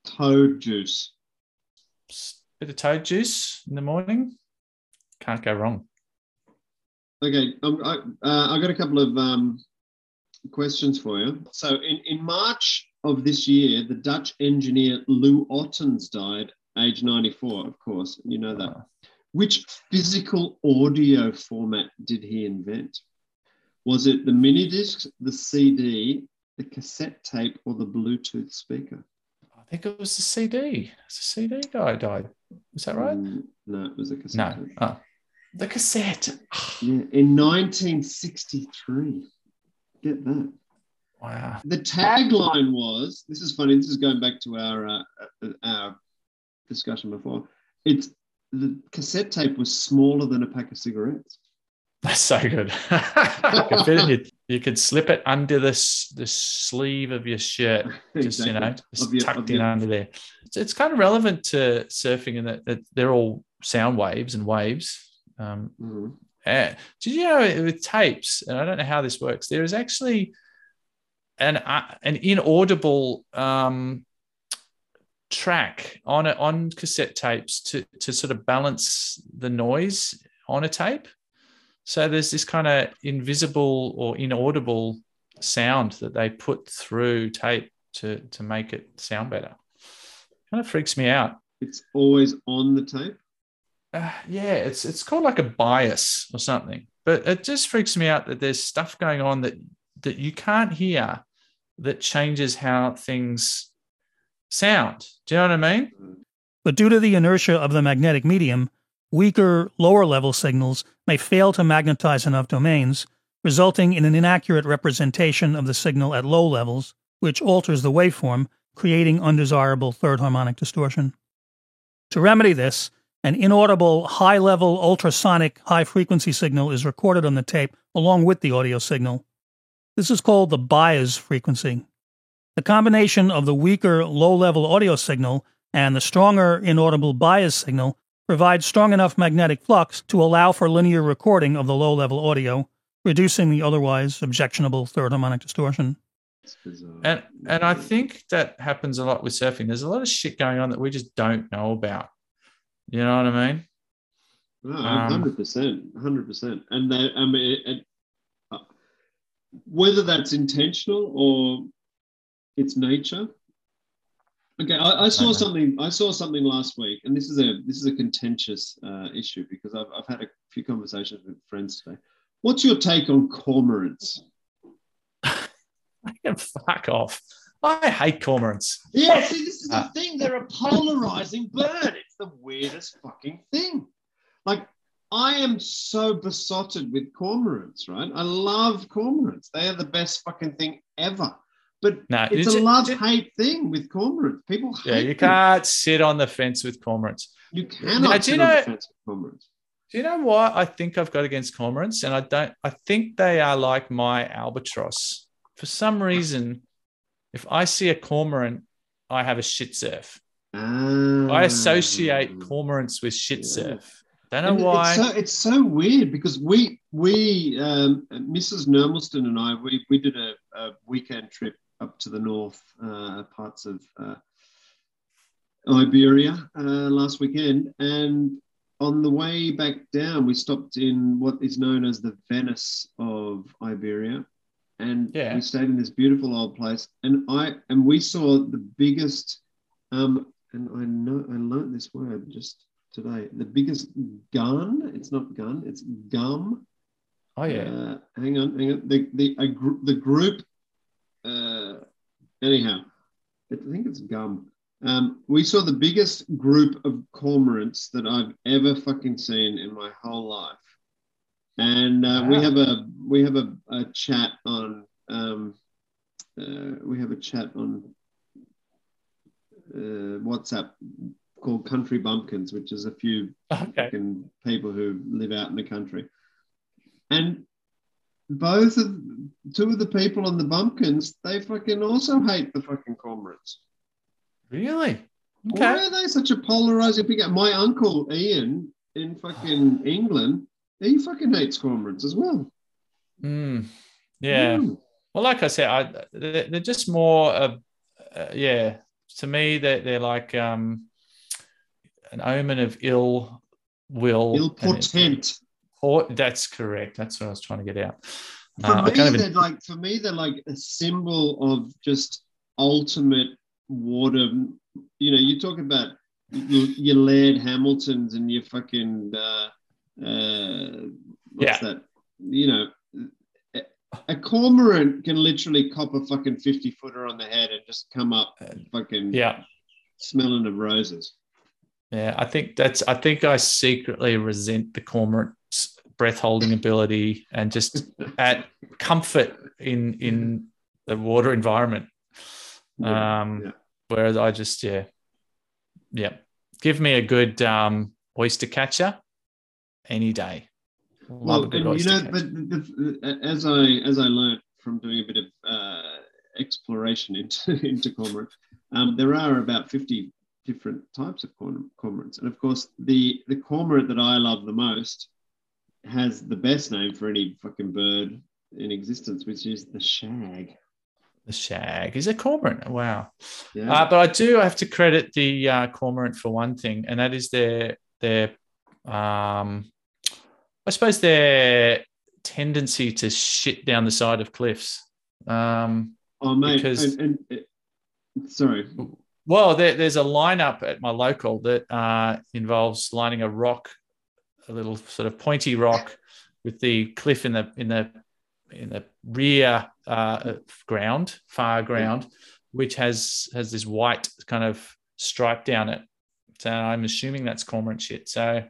toad juice. Bit of toad juice in the morning. Can't go wrong. Okay, um, I, uh, I got a couple of um, questions for you. So in, in March of this year, the Dutch engineer Lou Ottens died, age 94, of course. You know that. Ah. Which physical audio format did he invent? Was it the mini disc, the CD, the cassette tape, or the Bluetooth speaker? I think it was the CD. It's the CD guy died. Is that right? Mm, no, it was a cassette. No. tape. Oh, the cassette. Ah. Yeah, in 1963. Get that. Wow. The tagline was this is funny. This is going back to our uh, uh, our discussion before. It's the cassette tape was smaller than a pack of cigarettes. That's so good. you, you- could slip it under this the sleeve of your shirt, just you know, just your- tucked in your- under there. It's, it's kind of relevant to surfing in that, that they're all sound waves and waves. Um, Mhm. Eh, did you know with tapes? And I don't know how this works. There is actually an uh, an inaudible um, track on it on cassette tapes to to sort of balance the noise on a tape. So there's this kind of invisible or inaudible sound that they put through tape to to make it sound better. Kind of freaks me out. It's always on the tape. Uh, yeah, it's it's called like a bias or something. But it just freaks me out that there's stuff going on that that you can't hear that changes how things sound. Do you know what I mean? But due to the inertia of the magnetic medium, weaker, lower level signals may fail to magnetize enough domains, resulting in an inaccurate representation of the signal at low levels, which alters the waveform, creating undesirable third harmonic distortion. To remedy this, an inaudible high level ultrasonic high frequency signal is recorded on the tape along with the audio signal. This is called the bias frequency. The combination of the weaker low level audio signal and the stronger inaudible bias signal provides strong enough magnetic flux to allow for linear recording of the low level audio, reducing the otherwise objectionable third harmonic distortion. And and I think that happens a lot with surfing. There's a lot of shit going on that we just don't know about. You know what I mean? Um, hundred percent, hundred percent. And they, I mean, it, it, uh, whether that's intentional or it's nature. Okay, I, I saw something. I saw something last week, and this is a this is a contentious uh, issue because I've I've had a few conversations with friends today. What's your take on cormorants? I can fuck off. I hate cormorants. Yeah, see, this is the Uh, thing. They're a polarizing bird. The weirdest fucking thing. Like, I am so besotted with cormorants, right? I love cormorants. They are the best fucking thing ever. But No, it's it's a love hate thing with cormorants. People hate Yeah, you them. can't sit on the fence with cormorants. You Now, cannot do you sit on know- the fence with cormorants. Do you know what I think I've got against cormorants? And I don't, I think they are like my albatross. For some reason, if I see a cormorant, I have a shit surf. I associate cormorants with shit surf. Don't know And why. It's so, it's so weird because we we um, Mrs. Nermelston and I we, we did a, a weekend trip up to the north uh, parts of uh, Iberia uh, last weekend, and on the way back down we stopped in what is known as the Venice of Iberia, and Yeah. we stayed in this beautiful old place, and I and we saw the biggest, um, and I know I learned this word just today. The biggest gun. It's not gun. It's gum. Oh yeah. Uh, hang on, hang on. The the gr- the group. Uh, anyhow, I think it's gum. Um, we saw the biggest group of cormorants that I've ever fucking seen in my whole life, and uh, we have a we have a, a chat on um, uh, we have a chat on uh, WhatsApp called Country Bumpkins, which is a few fucking people who live out in the country. And both of two of the people on the bumpkins, they fucking also hate the fucking cormorants. Really? Okay. Why are they such a polarizing figure? My uncle Ian in fucking England, he fucking hates cormorants as well. Mm, yeah. Mm. Well, like I said, I, they're, they're just more, uh, uh, yeah. To me, they're, they're like um, an omen of ill will. Ill portent. Or, that's correct. That's what I was trying to get out. For Uh, me, they're even. like for me, they're like a symbol of just ultimate water. You know, you talk about your, your Laird Hamiltons and your fucking uh, uh, what's Yeah. that? You know, a, a cormorant can literally cop a fucking fifty footer on the head just come up fucking Yeah. smelling of roses. Yeah, I think that's. I think I secretly resent the cormorant's breath holding ability and just at comfort in in the water environment. Yeah, Um, Whereas I just yeah, yeah, give me a good um, oyster catcher any day. Love Well, and you know, catcher. but the, the, as I as I learned from doing a bit of uh, exploration into into cormorant, um, there are about fifty different types of corm- cormorants, and of course, the the cormorant that I love the most has the best name for any fucking bird in existence, which is the shag. The shag is a cormorant. Wow. Yeah. Uh, but I do have to credit the uh, cormorant for one thing, and that is their their um, I suppose their tendency to shit down the side of cliffs. Um, Oh mate, because and, and, uh, sorry. well, there, there's a lineup at my local that uh, involves lining a rock, a little sort of pointy rock, with the cliff in the in the in the rear uh, ground, far ground, which has has this white kind of stripe down it. So I'm assuming that's cormorant shit. So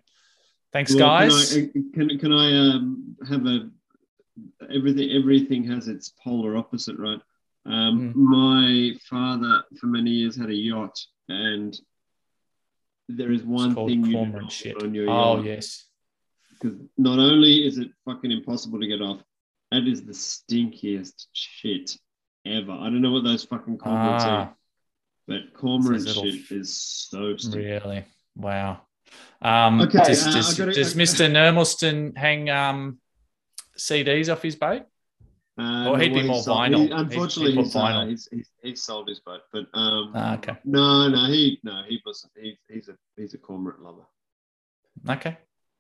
thanks, Well, guys. Can I, can, can I um, have a everything? Everything has its polar opposite, right? Um, Hmm. My father, for many years, had a yacht, and there is one thing you shit. on your Oh, yacht. yes. Because not only is it fucking impossible to get off, that is the stinkiest shit ever. I don't know what those fucking cormorants Ah. are, but cormorant shit is so stinky. Really? Wow. Um, Okay, does, uh, does, gotta- does Mr. Nermelston hang um, CDs off his boat? Uh, or he'd be more sold- vinyl. he- unfortunately, put he's, uh, he's, he's, he's sold his boat, but um, Ah, okay. no, no, he no, he wasn't. He, he's a he's a cormorant lover. Okay.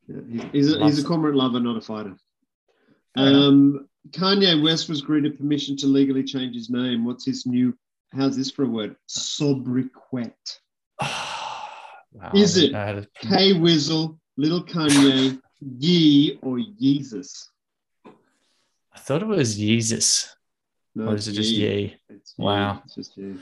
Yeah, he's, he's, a, he's a cormorant lover, not a fighter. Um, Kanye West was granted permission to legally change his name. What's his new? How's this for a word? Sobriquet. Wow, Is it didn't know how to- K Wizzle, Little Kanye, Yee, or Yeezus? I thought it was Jesus. No, or is it it's just Yee. Yee? It's Yee. Wow. It's just Yee.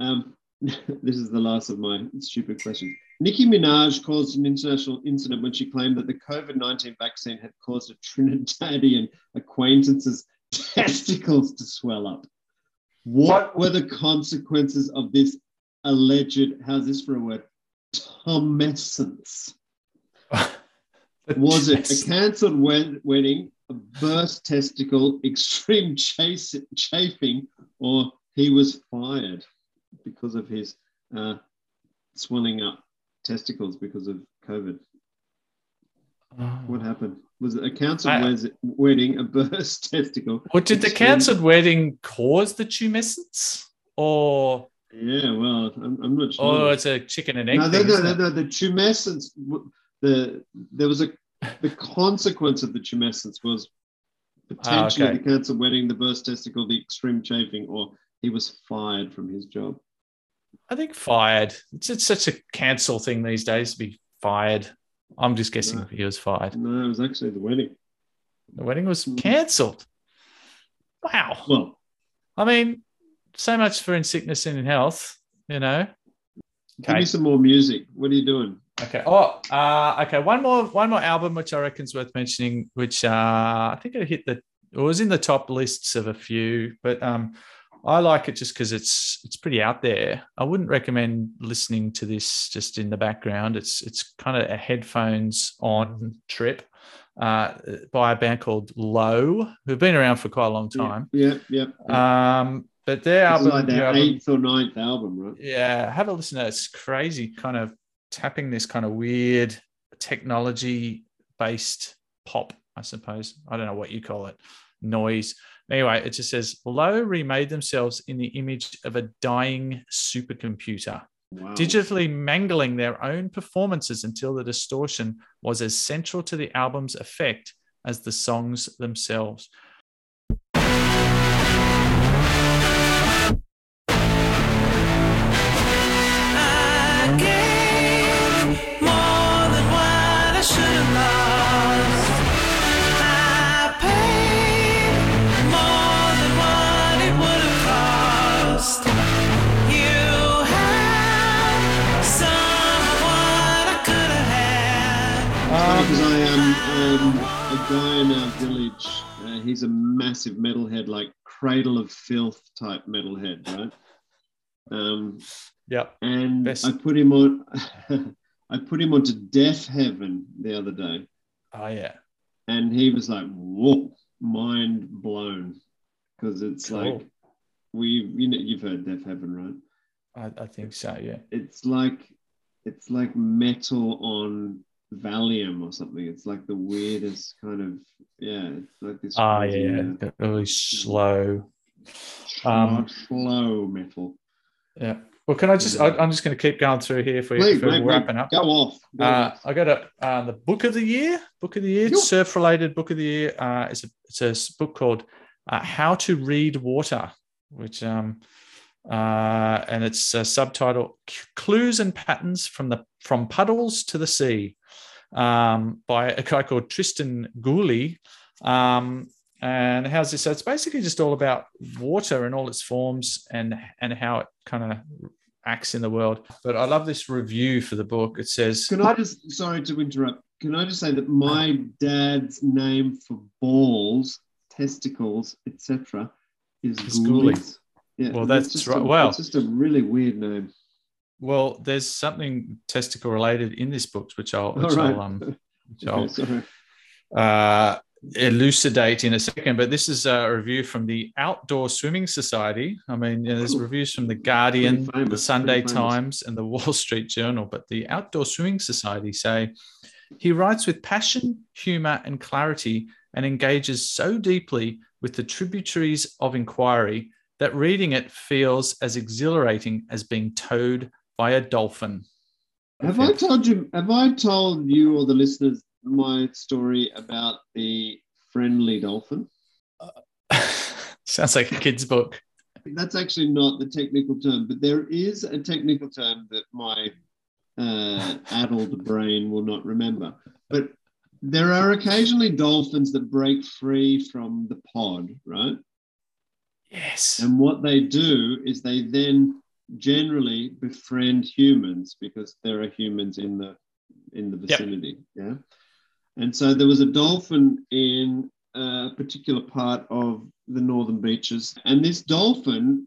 Um, this is the last of my stupid questions. Nicki Minaj caused an international incident when she claimed that the COVID 19 vaccine had caused a Trinidadian acquaintance's testicles to swell up. What were the consequences of this alleged, how's this for a word? Tumescence. Was it a cancelled wed- wedding, burst testicle, extreme chase- chafing, or he was fired because of his uh, swelling up testicles because of COVID? What happened? Was it a cancelled wedding, a burst testicle? Or did the cancelled wedding cause the tumescence? Or Yeah, well, I'm, I'm not sure. Oh, it's a chicken and egg no, no, thing? no, isn't no, no, The tumescence, the there was a the consequence of the tumescence was potentially Ah, okay. the cancelled wedding, the burst testicle, the extreme chafing, or he was fired from his job. I think fired. It's, it's such a cancel thing these days to be fired. I'm just guessing No. he was fired. No, it was actually the wedding. The wedding was cancelled. Wow. Well, I mean, so much for in sickness and in health, you know. give me some more music. What are you doing? Okay. Oh, uh, okay. One more, one more album which I reckon is worth mentioning, which uh, I think it hit the, it was in the top lists of a few, but um, I like it just because it's it's pretty out there. I wouldn't recommend listening to this just in the background. It's it's kind of a headphones on trip uh, by a band called Low, who've been around for quite a long time. Yeah, yeah. yeah. Um, but their is album, like their album- eighth or ninth album, right? yeah, have a listen to it. It's crazy, kind of tapping this kind of weird technology based pop, I suppose. I don't know what you call it, noise. Anyway, it just says Low remade themselves in the image of a dying supercomputer, Wow. digitally mangling their own performances until the distortion was as central to the album's effect as the songs themselves. Um, a guy in our village. Uh, he's a massive metalhead, like Cradle of Filth type metalhead, right? Um, Yep. and Best. I put him on. I put him onto Deafheaven the other day, Oh, yeah. and he was like, "Whoa, mind blown," because it's Cool. like we, you know, you've heard Deafheaven, right? I, I think so, yeah. It's like it's like metal on Valium or something. It's like the weirdest kind of yeah. It's like this. Ah, crazy, yeah, yeah. Really slow. Um, slow metal. Yeah. Well, can I just? I, I'm just going to keep going through here for, Please, mate, mate, wrapping up. Go off. Go Uh, off. I got a uh, the book of the year. Book of the year, surf related book of the year. Uh, it's a it's a book called uh, How to Read Water, which um uh, and it's a subtitle Clues and Patterns from the from Puddles to the Sea, um, by a guy called Tristan Gooley. Um, and how's this? So it's basically just all about water and all its forms and and how it kind of acts in the world. But I love this review for the book. It says, Can I just sorry to interrupt? Can I just say that my dad's name for balls, testicles, etc., is. Ghoulies. Yeah, Well, that's just right. A, Wow. it's just a really weird name. Well, there's something testicle related in this book, which I'll, which right. I'll, um, which I'll uh, elucidate in a second. But this is a review from the Outdoor Swimming Society. I mean, you know, there's Ooh. reviews from the Guardian, famous, the Sunday. Times, and the Wall Street Journal. But the Outdoor Swimming Society say he writes with passion, humor, and clarity, and engages so deeply with the tributaries of inquiry that reading it feels as exhilarating as being towed by a dolphin. Have I told you? Have I told you or the listeners my story about the friendly dolphin? Sounds like a kid's book. That's actually not the technical term, but there is a technical term that my uh, addled brain will not remember. But there are occasionally dolphins that break free from the pod, right? Yes. And what they do is they then generally befriend humans because there are humans in the in the vicinity. Yeah. And so there was a dolphin in a particular part of the northern beaches, and this dolphin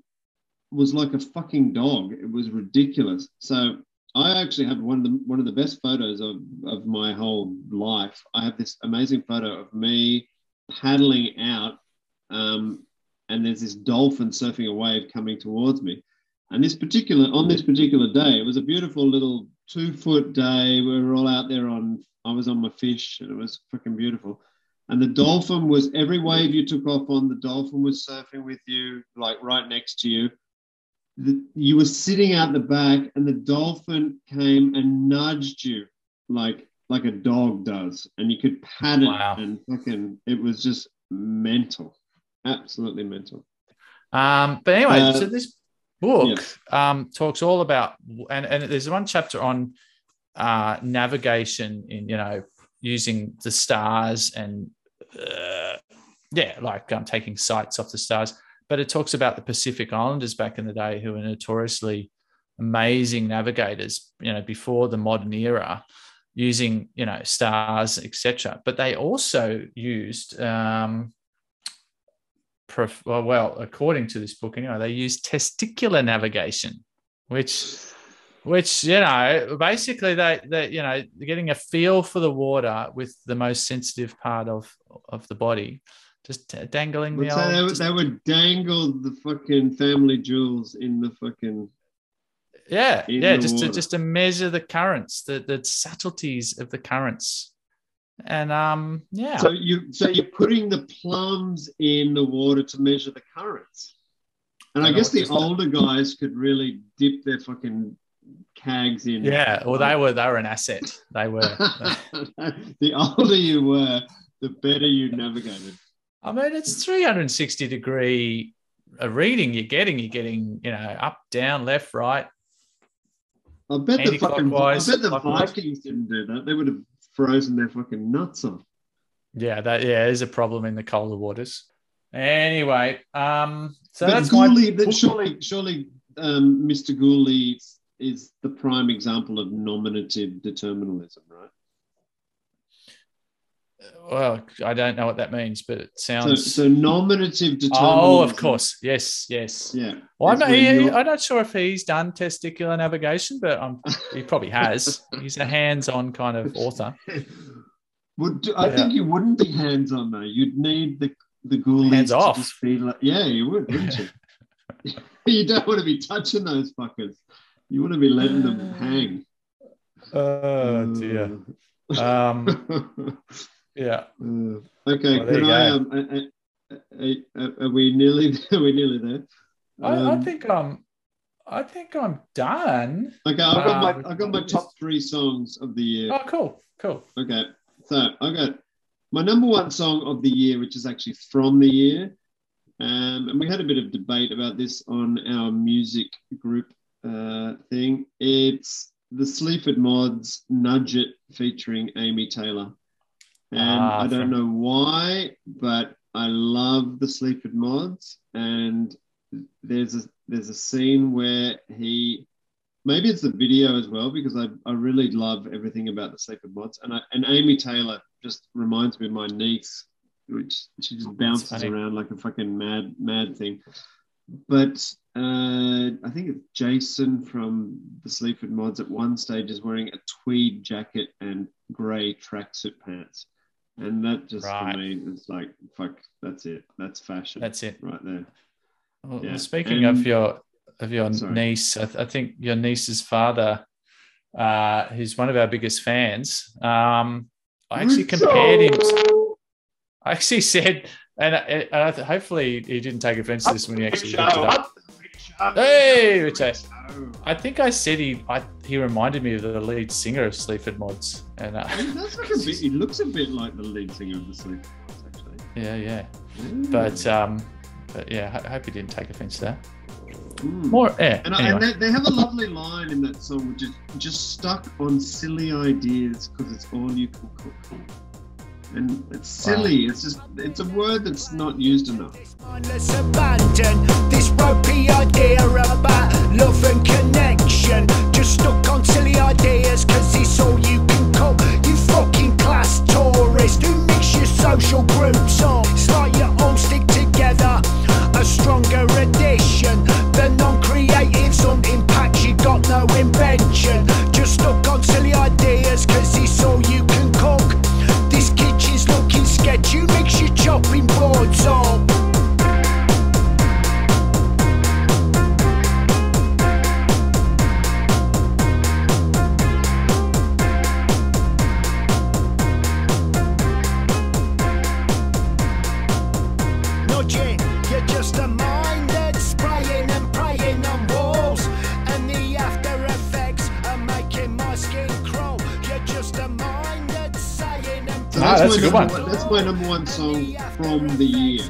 was like a fucking dog. It was ridiculous. So I actually have one of the one of the best photos of, of my whole life. I have this amazing photo of me paddling out, um, and there's this dolphin surfing a wave coming towards me. And this particular on this particular day, it was a beautiful little two foot day. We were all out there on. I was on my fish, and it was freaking beautiful. And the dolphin was every wave you took off on. The dolphin was surfing with you, like right next to you. The, you were sitting out the back, and the dolphin came and nudged you, like like a dog does, and you could pat it Wow. and fucking. It was just mental, absolutely mental. Um, but anyway, Uh, so this book um, talks all about, and, and there's one chapter on uh, navigation in, you know, using the stars and, uh, yeah, like um, taking sights off the stars. But it talks about the Pacific Islanders back in the day who were notoriously amazing navigators, you know, before the modern era, using, you know, stars, etc. But they also used, um, prof- well, well, according to this book, anyway, they use testicular navigation, which, which you know, basically they, they, you know, getting a feel for the water with the most sensitive part of of the body, just dangling the so they, old, would- they would dangle the fucking family jewels in the fucking yeah, yeah, just to just to measure the currents, the the subtleties of the currents, and um, yeah, So you so you're putting the plums in the water to measure the currents. And I I guess the older guys could really dip their fucking cags in. yeah. Well, they were they were an asset. They were. the older you were, the better you navigated. I mean, it's 360 degree a reading you're getting. You're getting, you know, up, down, left, right. I bet the fucking I bet the. Vikings didn't do that. They would have frozen their fucking nuts off. Yeah, that yeah is a problem in the colder waters. Anyway, um, so but that's my but surely, surely, um, Mr. Gooley is the prime example of nominative determinism, right? Well, I don't know what that means, but it sounds. so nominative determinism. oh, of course, yes, yes. Yeah. Well, I'm not, he- I'm not sure if he's done testicular navigation, but um, he probably has. He's a hands-on kind of author. Would I Yeah. think you wouldn't be hands on though. You'd need the the ghoulies Hands to off. just be like, yeah, you would, wouldn't you? you don't want to be touching those fuckers. You want to be letting them hang. Oh dear. Um, yeah. Uh, okay, Well, there can I? Um, uh, uh, uh, are we nearly? Are we nearly there? I, I Um, think I'm. I think I'm done. Okay, I've got Uh, my I've got my top three songs of the year. Oh, cool, cool. Okay, so I got my number one song of the year, which is actually from the year, um, and we had a bit of debate about this on our music group uh, thing. It's the Sleaford Mods "Nudge It" featuring Amy Taylor, and Ah, I don't from- know why, but I love the Sleaford Mods, and there's a there's a scene where he maybe it's the video as well because I, I really love everything about the Sleaford Mods and I, and Amy Taylor just reminds me of my niece which she just bounces around like a fucking mad mad thing. But uh, I think it's Jason from the Sleaford Mods at one stage is wearing a tweed jacket and grey tracksuit pants and that just Right. for me is like fuck that's it that's fashion That's it. right there Well, Yeah. Speaking And- of your of your Sorry. niece, I, th- I think your niece's father, uh, who's one of our biggest fans. Um, I actually compared him. I actually said, and, I- and I th- hopefully he didn't take offense to this when he actually looked it up. Hey, Richard. I think I said he I, he reminded me of the lead singer of Sleaford Mods, and uh, He does look a bit. He looks a bit like the lead singer of the Sleep. Actually, yeah, yeah. Mm. But um, but yeah, I hope he didn't take offense to that. Mm. More, yeah. And, anyway. and they, they have a lovely line in that song, which is just stuck on silly ideas because it's all you can cook. And it's silly. It's just it's a word that's not used enough. Abandon this ropey idea about love and connection. Just stuck on silly ideas, cause it's all you can cook. You fucking class tourist who mix your social groups up. It's like you all stick together. A stronger addition. The non creative, some impact, you got no invention. Just stuck on silly ideas, cause it's all you can chopping boards up. Saying and So Ah, that's a my good number one. That's my number one song from the year.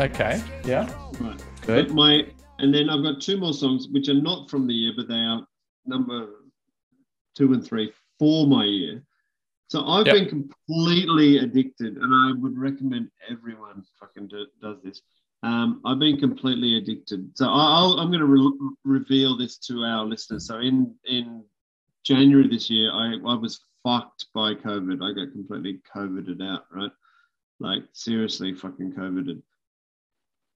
Okay. Yeah. Right. Good. But my and then I've got two more songs which are not from the year, but they are number two and three for my year. So I've Yep. been completely addicted, and I would recommend everyone fucking do, does this. Um, I've been completely addicted. So I- I'll, I'm going to re- reveal this to our listeners. So in in January this year, I, I was fucked by COVID. I got completely COVIDed out, right? Like seriously fucking COVIDed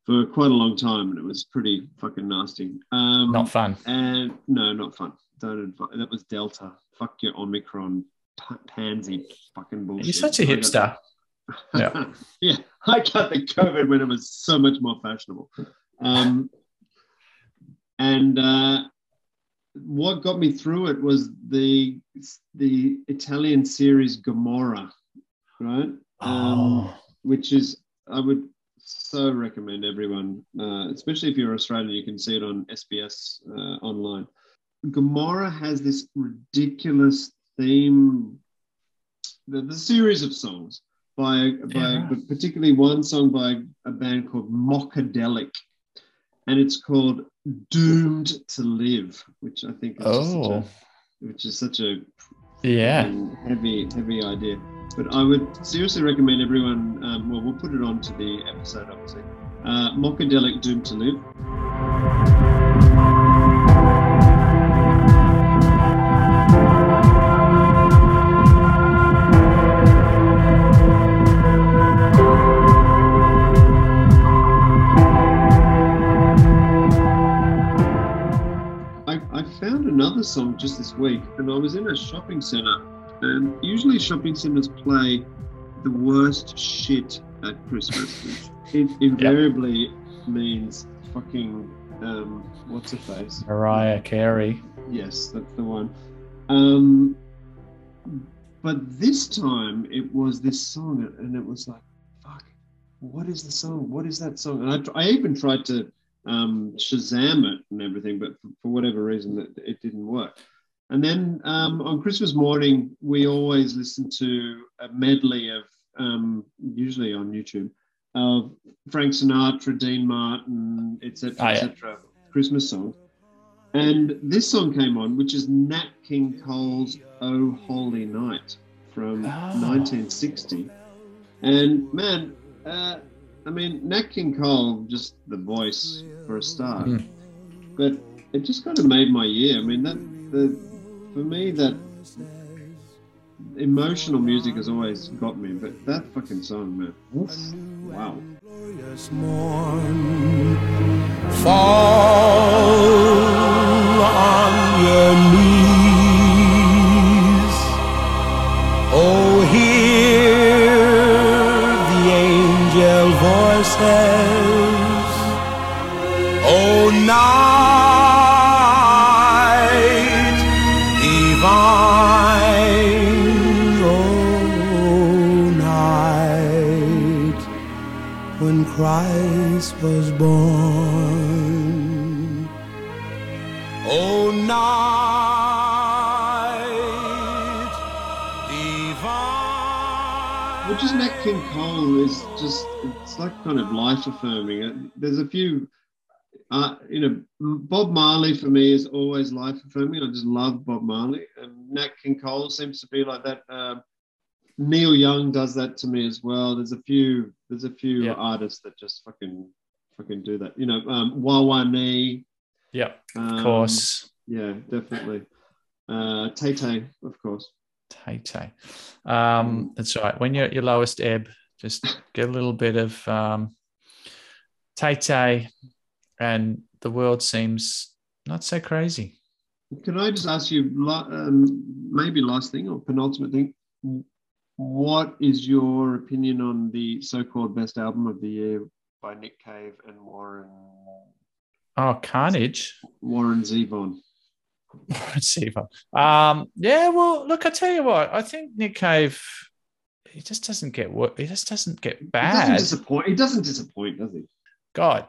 for quite a long time, and it was pretty fucking nasty. Um, Not fun. And no, not fun. Don't advise. That was Delta. Fuck your Omicron p- pansy fucking bullshit. You're such a I got- hipster. Yeah. yeah, I got the COVID when it was so much more fashionable. Um, and uh, what got me through it was the the Italian series Gomorrah, right? Um, Which is I would so recommend everyone, uh, especially if you're Australian, you can see it on SBS uh, online. Gomorrah has this ridiculous theme. The, the series of songs by by Yeah. but particularly one song by a band called Mokadelic, and it's called "Doomed to Live," which I think is Oh. a, which is such a Yeah. heavy heavy idea. But I would seriously recommend everyone. Um, well, we'll put it on to the episode, obviously. Uh, Mokadelic "Doomed to Live." Found another song just this week, and I was in a shopping center. And usually, shopping centers play the worst shit at Christmas. it invariably means fucking um, what's her face? Mariah Carey. Yes, that's the one. Um, but this time it was this song, and it was like, fuck, what is the song? What is that song? And I, I even tried to um, Shazam it and everything, but for, for whatever reason, it, it didn't work. And then um, on Christmas morning, we always listen to a medley of, um, usually on YouTube, of Frank Sinatra, Dean Martin, etc., Oh, yeah. etc. Christmas song. And this song came on, which is Nat King Cole's "Oh Holy Night" from 1960. And man, uh, I mean, Nat King Cole, just the voice for a start. Mm. But it just kind of made my year. I mean, that the for me that emotional music has always got me, but that fucking song, man, oof, wow. Fall on your voices. Oh, night divine. Oh, night when Christ was born. Oh, night. Well, just Nat King Cole is just, it's like kind of life affirming. Uh, There's a few, uh, you know, Bob Marley for me is always life affirming. I just love Bob Marley. And Nat King Cole seems to be like that. Uh, Neil Young does that to me as well. There's a few, there's a few artists that just fucking, fucking do that. You know, um, Wa Wa Nee. Yep. Um, Of course. Yeah, definitely. Uh, Tay Tay, of course. Tay Tay. Um, that's right. When you're at your lowest ebb, just get a little bit of um, Tay Tay, and the world seems not so crazy. Can I just ask you, um, maybe last thing or penultimate thing? What is your opinion on the so-called best album of the year by Nick Cave and Warren Oh, Carnage. Warren Zevon? Siva. Um, yeah, well, look, I tell you what, I think Nick Cave, he just doesn't get what he just doesn't get bad. He doesn't disappoint. He doesn't disappoint, does he? God,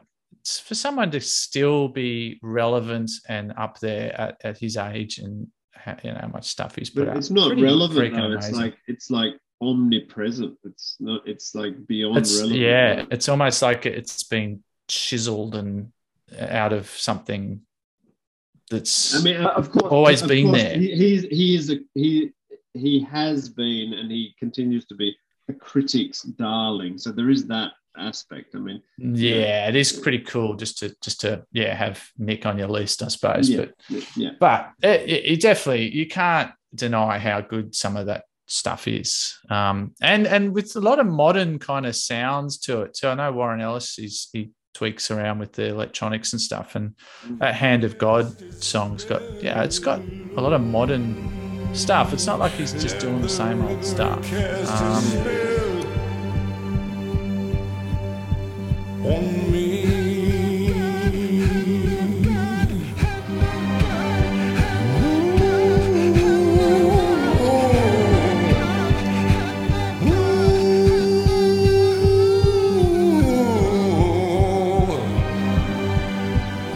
for someone to still be relevant and up there at, at his age and ha- you know how much stuff he's put But out. it's not Pretty relevant though. It's amazing. like it's like omnipresent. It's not. It's like beyond It's- relevant. yeah, it's almost like it's been chiseled and out of something that's I mean, of course, always of been course, there. He, he's he is a he he has been and he continues to be a critic's darling. So there is that aspect. I mean, Yeah, it is pretty cool just to just to yeah have Mick on your list, I suppose. Yeah, but yeah, but it, it, it definitely you can't deny how good some of that stuff is, um, and and with a lot of modern kind of sounds to it. So I know Warren Ellis he's, he tweaks around with the electronics and stuff, and that Hand of God song's got yeah, it's got a lot of modern stuff. It's not like he's just doing the same old stuff. Um, on me.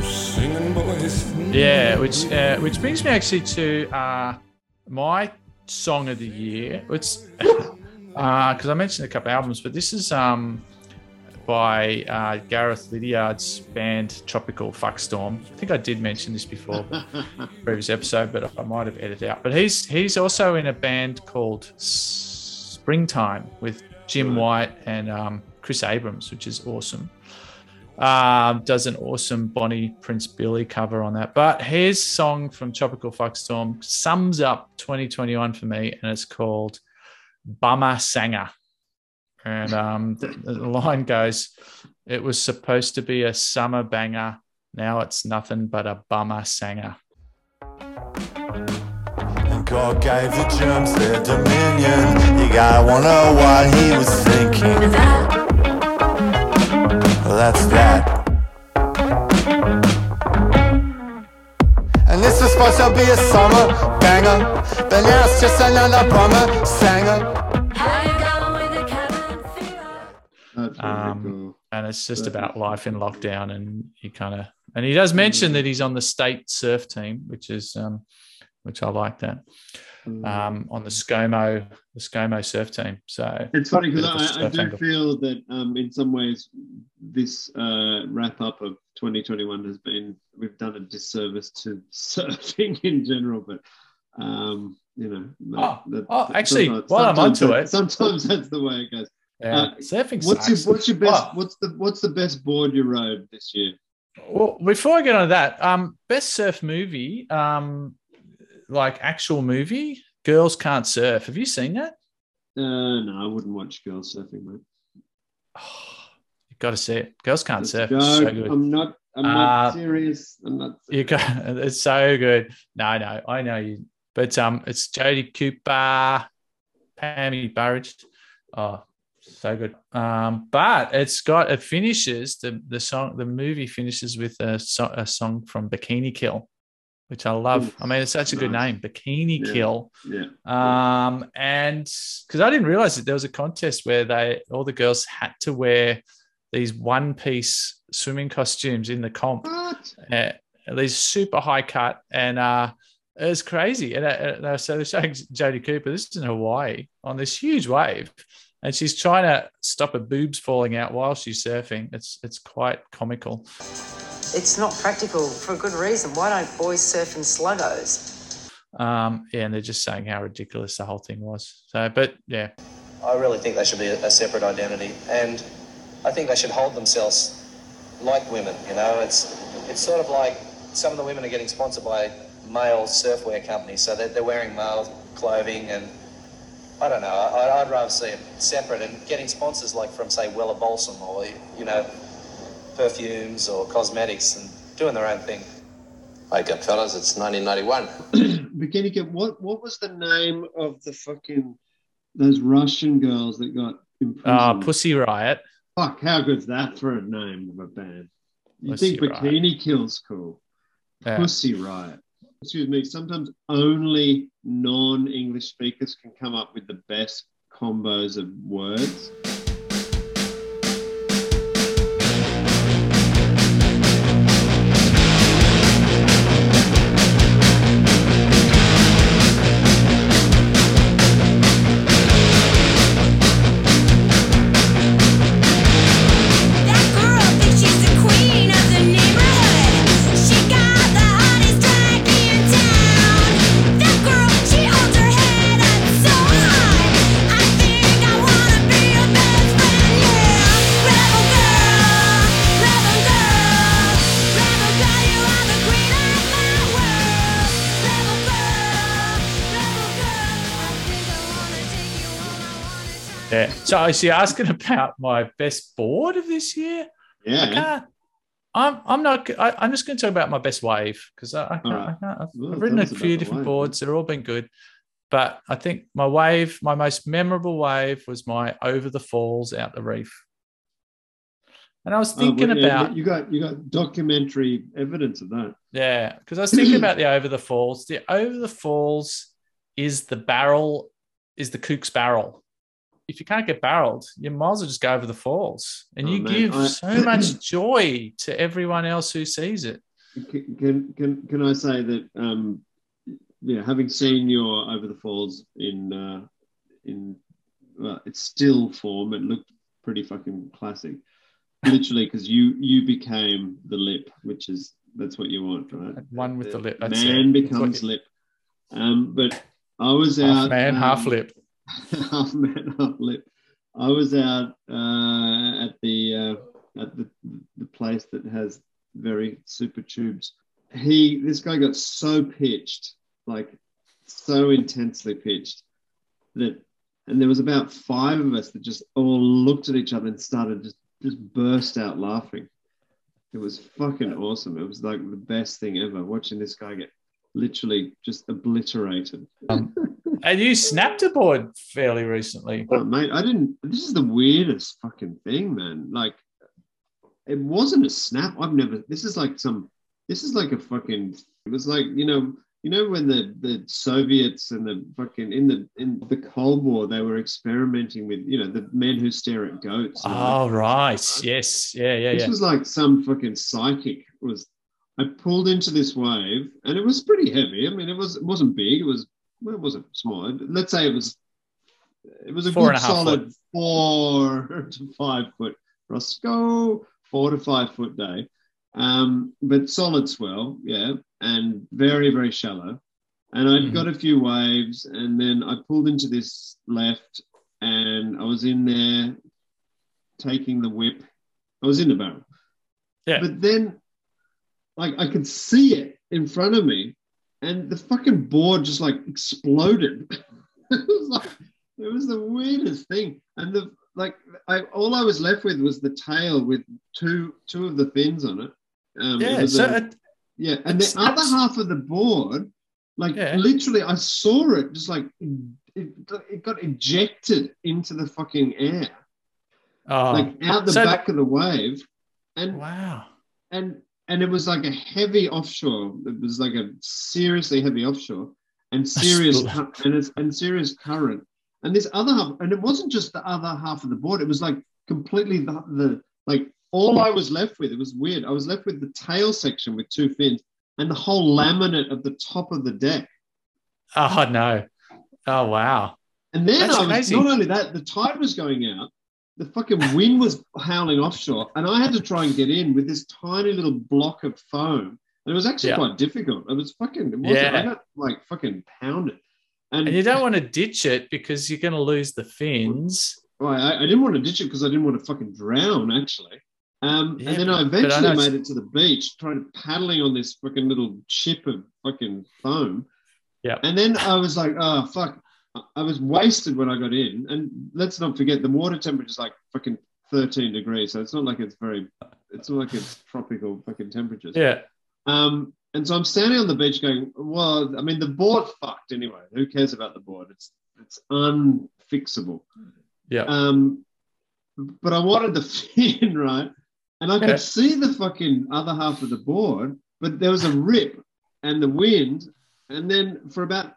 Singing boys. Yeah, which uh, which brings me actually to uh, my song of the year. It's because I mentioned a couple albums, but this is um, by uh, Gareth Liddiard's band Tropical Fuckstorm. I think I did mention this before, previous episode, but I might have edited out. But he's he's also in a band called Springtime with Jim White and um, Chris Abrahams, which is awesome. Um, does an awesome Bonnie Prince Billy cover on that. But his song from Tropical Fuckstorm sums up 2021 for me, and it's called Bummer Sanger. And um, the, the line goes, It was supposed to be a summer banger. Now it's nothing but a bummer sanger. God gave the germs their dominion. You gotta wonder what he was thinking. Well, that's that. And this was supposed to be a summer banger, but now it's just another bummer sanger. Um, and it's just about life in lockdown, and he kind of and he does mention that he's on the state surf team, which is um, which I like that um, on the ScoMo the ScoMo surf team. So It's funny because I, I, do angle. feel that um, in some ways this uh, wrap up of 2021 has been we've done a disservice to surfing in general, but um, you know. Oh, that- oh, that- actually, while I'm onto that- it- sometimes that's the way it goes. Yeah, surfing What's sucks. your What's your best? Oh. What's the What's the best board you rode this year? Well, before I get on to that, um, best surf movie, um, like actual movie, Girls Can't Surf. Have you seen that? Uh, no, I wouldn't watch girls surfing, mate. You've got to see it. Girls Can't Surf. No, so. I'm not. I'm not Uh, serious. I'm not. You got it's so good. No, no, I know you, but um, it's Jodie Cooper, Pammy Burridge. Oh, so good. Um, but it's got it finishes the the song the movie finishes with a, so, a song from Bikini Kill, which I love. I mean, it's such a good name, Bikini Yeah. Kill. Yeah. Um, and because I didn't realize that there was a contest where they all the girls had to wear these one piece swimming costumes in the comp. Uh, these super high cut and uh it was crazy. And, uh, and uh, so they're showing Jodie Cooper, this is in Hawaii on this huge wave. And she's trying to stop her boobs falling out while she's surfing. It's it's quite comical. It's not practical for a good reason. Why don't boys surf in sluggos? Um, yeah, and they're just saying how ridiculous the whole thing was. So, but yeah, I really think they should be a, a separate identity, and I think they should hold themselves like women. You know, it's it's sort of like some of the women are getting sponsored by male surfwear companies, so they're, they're wearing male clothing, and I don't know. I, I'd rather see it separate and getting sponsors like from say Wella Balsam or you know perfumes or cosmetics and doing their own thing. Wake up, fellas! It's 1991. Bikini Kid, what what was the name of the fucking those Russian girls that got imprisoned? uh, Pussy Riot. Fuck, how good's that for a name of a band? You Pussy think Riot. Bikini Kill's cool? Yeah. Pussy Riot. Excuse me. Sometimes only non-English speakers can come up with the best combos of words. So is she asking about my best board of this year? Yeah. I can't. I'm. I'm not. I, I'm just going to talk about my best wave because I, I can't. right. I can't I've, I've written a few different wave. boards. They're all been good, but I think my wave, my most memorable wave, was my over the falls out the reef. And I was Oh, thinking well, yeah, about you got you got documentary evidence of that. Yeah, because I was thinking about the over the falls. The over the falls is the barrel, is the kook's barrel. If you can't get barreled, you might as well just go over the falls, and Oh, you man, give I- so much joy to everyone else who sees it. Can can can, can I say that? Um, yeah, having seen your over the falls in uh, in well, it's still form, it looked pretty fucking classic. Literally, because you you became the lip, which is that's what you want, right? One with the lip. That's man it. becomes lip. Um, but I was half out man, half um, lip. Half man, half lip. I was out uh, at the uh, at the the place that has very super tubes. He this guy got so pitched, like so intensely pitched, that and there was about five of us that just all looked at each other and started just just burst out laughing. It was fucking awesome. It was like the best thing ever watching this guy get literally just obliterated. Um, and you snapped a board fairly recently. Oh, mate, I didn't. This is the weirdest fucking thing, man. Like, it wasn't a snap. I've never. This is like some. This is like a fucking. It was like you know. You know when the the Soviets and the fucking in the in the Cold War they were experimenting with you know the men who stare at goats. Oh right, yes, yeah, yeah, this yeah. was like some fucking psychic was I pulled into this wave and it was pretty heavy. I mean it was it wasn't big, it was well, it wasn't small. Let's say it was it was a Four good and a half solid foot. four to five foot Roscoe, four to five foot day. Um, but solid swell, yeah, and very, very shallow. And I'd Mm-hmm. got a few waves, and then I pulled into this left, and I was in there taking the whip. I was in the barrel. Yeah. But then, like, I could see it in front of me, and the fucking board just like exploded. it was like it was the weirdest thing, and the like. I all I was left with was the tail with two two of the fins on it. Um, Yeah, was so a- it- yeah, and the other half of the board, like literally, I saw it just like it, got- it got ejected into the fucking air, Oh, like out the so- back of the wave, and wow, and and it was like a heavy offshore. It was like a seriously heavy offshore and serious and it's and serious current. And this other half, and it wasn't just the other half of the board. It was like completely the, the like all I was left with. It was weird. I was left with the tail section with two fins and the whole laminate of the top of the deck. Oh no. Oh wow. And then That's I was not only that, the tide was going out, the fucking wind was howling offshore, and I had to try and get in with this tiny little block of foam. And it was actually Yeah. quite difficult. It was fucking, it wasn't, I Yeah. got like fucking pounded. And, And you don't want to ditch it because you're going to lose the fins. Well, I, I didn't want to ditch it because I didn't want to fucking drown, actually. Um, Yeah, and then I I eventually know made it to the beach, trying to paddling on this fucking little chip of fucking foam. Yeah. And then I was like, oh fuck, I- was wasted when I got in. And let's not forget the water temperature is like fucking 13 degrees, so it's not like it's very, it's not like it's tropical fucking temperatures. Yeah. Um, and so I'm standing on the beach going, well, I mean, the board fucked anyway. Who cares about the board? It's it's unfixable. Yeah. Um, but I wanted the fin, right? And I could Yeah. see the fucking other half of the board, but there was a rip and the wind. And then for about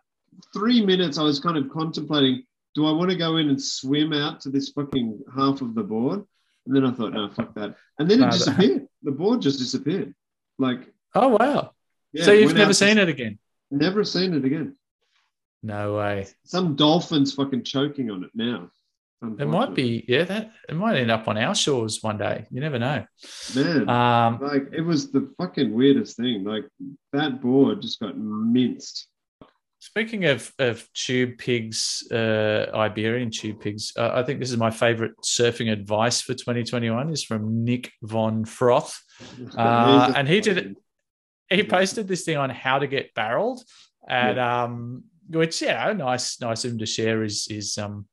three minutes, I was kind of contemplating do I want to go in and swim out to this fucking half of the board? And then I thought, no, fuck that. And then it No, that- disappeared. The board just disappeared. Like, Oh wow. Yeah, so you've never seen to- it again? never seen it again. No way. Some dolphins fucking choking on it now. It might be, yeah, that it might end up on our shores one day. You never know. Man, Um, like it was the fucking weirdest thing. Like that board just got minced. Speaking of, of tube pigs, uh, Iberian tube pigs, uh, I think this is my favorite surfing advice for 2021 is from Nick Von Froth. Uh, and he did he posted this thing on how to get barreled and um which yeah nice nice of him to share his his um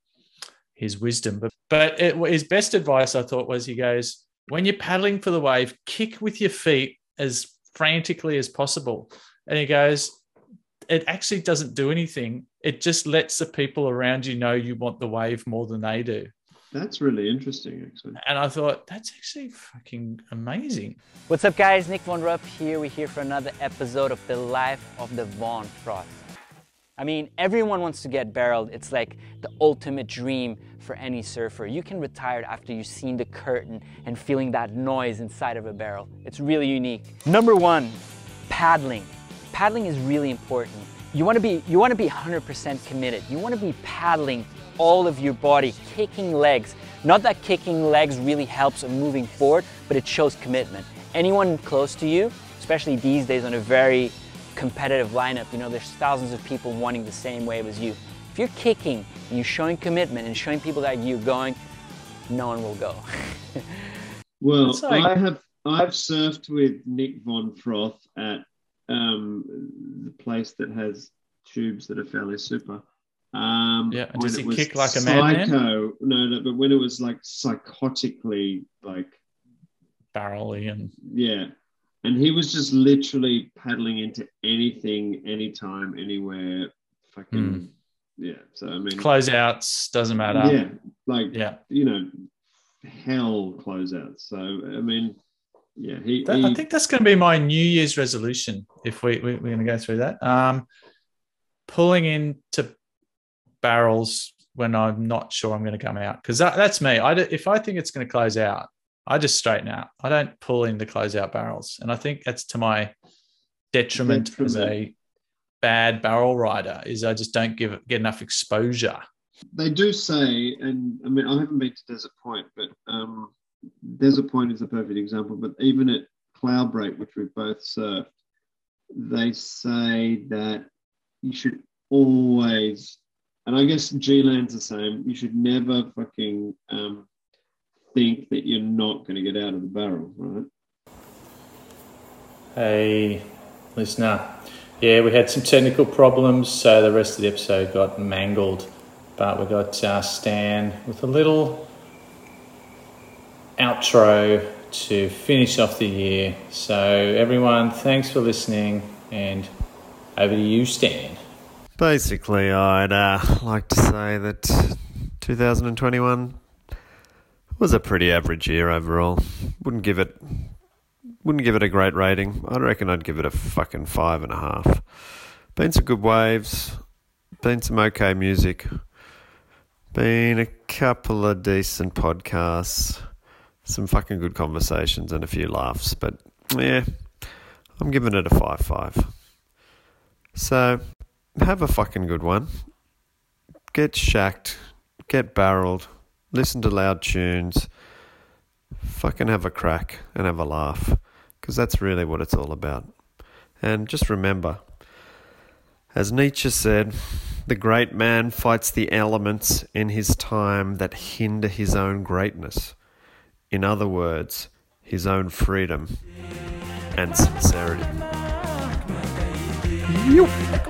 his wisdom. But but it, his best advice, I thought, was he goes, when you're paddling for the wave, kick with your feet as frantically as possible. And he goes, it actually doesn't do anything. It just lets the people around you know you want the wave more than they do. That's really interesting, actually. And I thought, that's actually fucking amazing. What's up, guys? Nick Von Rupp here. We're here for another episode of The Life of the Von Froth. I mean, everyone wants to get barreled. It's like the ultimate dream for any surfer. You can retire after you've seen the curtain and feeling that noise inside of a barrel. It's really unique. Number one, paddling. Paddling is really important. You want to be you want to be 100% committed. You want to be paddling all of your body, kicking legs. Not that kicking legs really helps in moving forward, but it shows commitment. Anyone close to you, especially these days on a very competitive lineup, you know, there's thousands of people wanting the same wave as you. If you're kicking and you're showing commitment and showing people that you're going, no one will go. Well, I have I've surfed with Nick Von Froth at um, the place that has tubes that are fairly super. Um, Yeah, and does it he kick like a madman? No, no, but when it was like psychotically like barrelly and yeah, and he was just literally paddling into anything, anytime, anywhere, fucking Hmm. yeah. So I mean, Closeouts doesn't matter. yeah, like Yeah. you know, hell closeouts. So I mean, yeah, he. That- he I think that's going to be my New Year's resolution. If we, we we're going to go through that, um, pulling into barrels when I'm not sure I'm going to come out because that, that's me. I if I think it's going to close out, I just straighten out. I don't pull in the close out barrels, and I think that's to my detriment, as a bad barrel rider. Is I just don't give get enough exposure. they do say, and I mean, I haven't been to Desert Point, but um, Desert Point is a perfect example. But even at Cloudbreak, which we both surfed, they say that you should always, and I guess G-Land's the same. You should never fucking um, think that you're not going to get out of the barrel, right? Hey, listener. Yeah, we had some technical problems, so the rest of the episode got mangled. But we got uh, Stan with a little outro to finish off the year. So, everyone, thanks for listening, and over to you, Stan. Basically, I'd uh, like to say that 2021 was a pretty average year overall. Wouldn't give it, wouldn't give it a great rating. I reckon I'd give it a fucking five and a half. Been some good waves, been some okay music, been a couple of decent podcasts, some fucking good conversations, and a few laughs. But yeah, I'm giving it a five five. So have a fucking good one. Get shacked, get barreled, listen to loud tunes, fucking have a crack and have a laugh, because that's really what it's all about. And just remember, as Nietzsche said, the great man fights the elements in his time that hinder his own greatness. In other words, his own freedom and sincerity. Yep.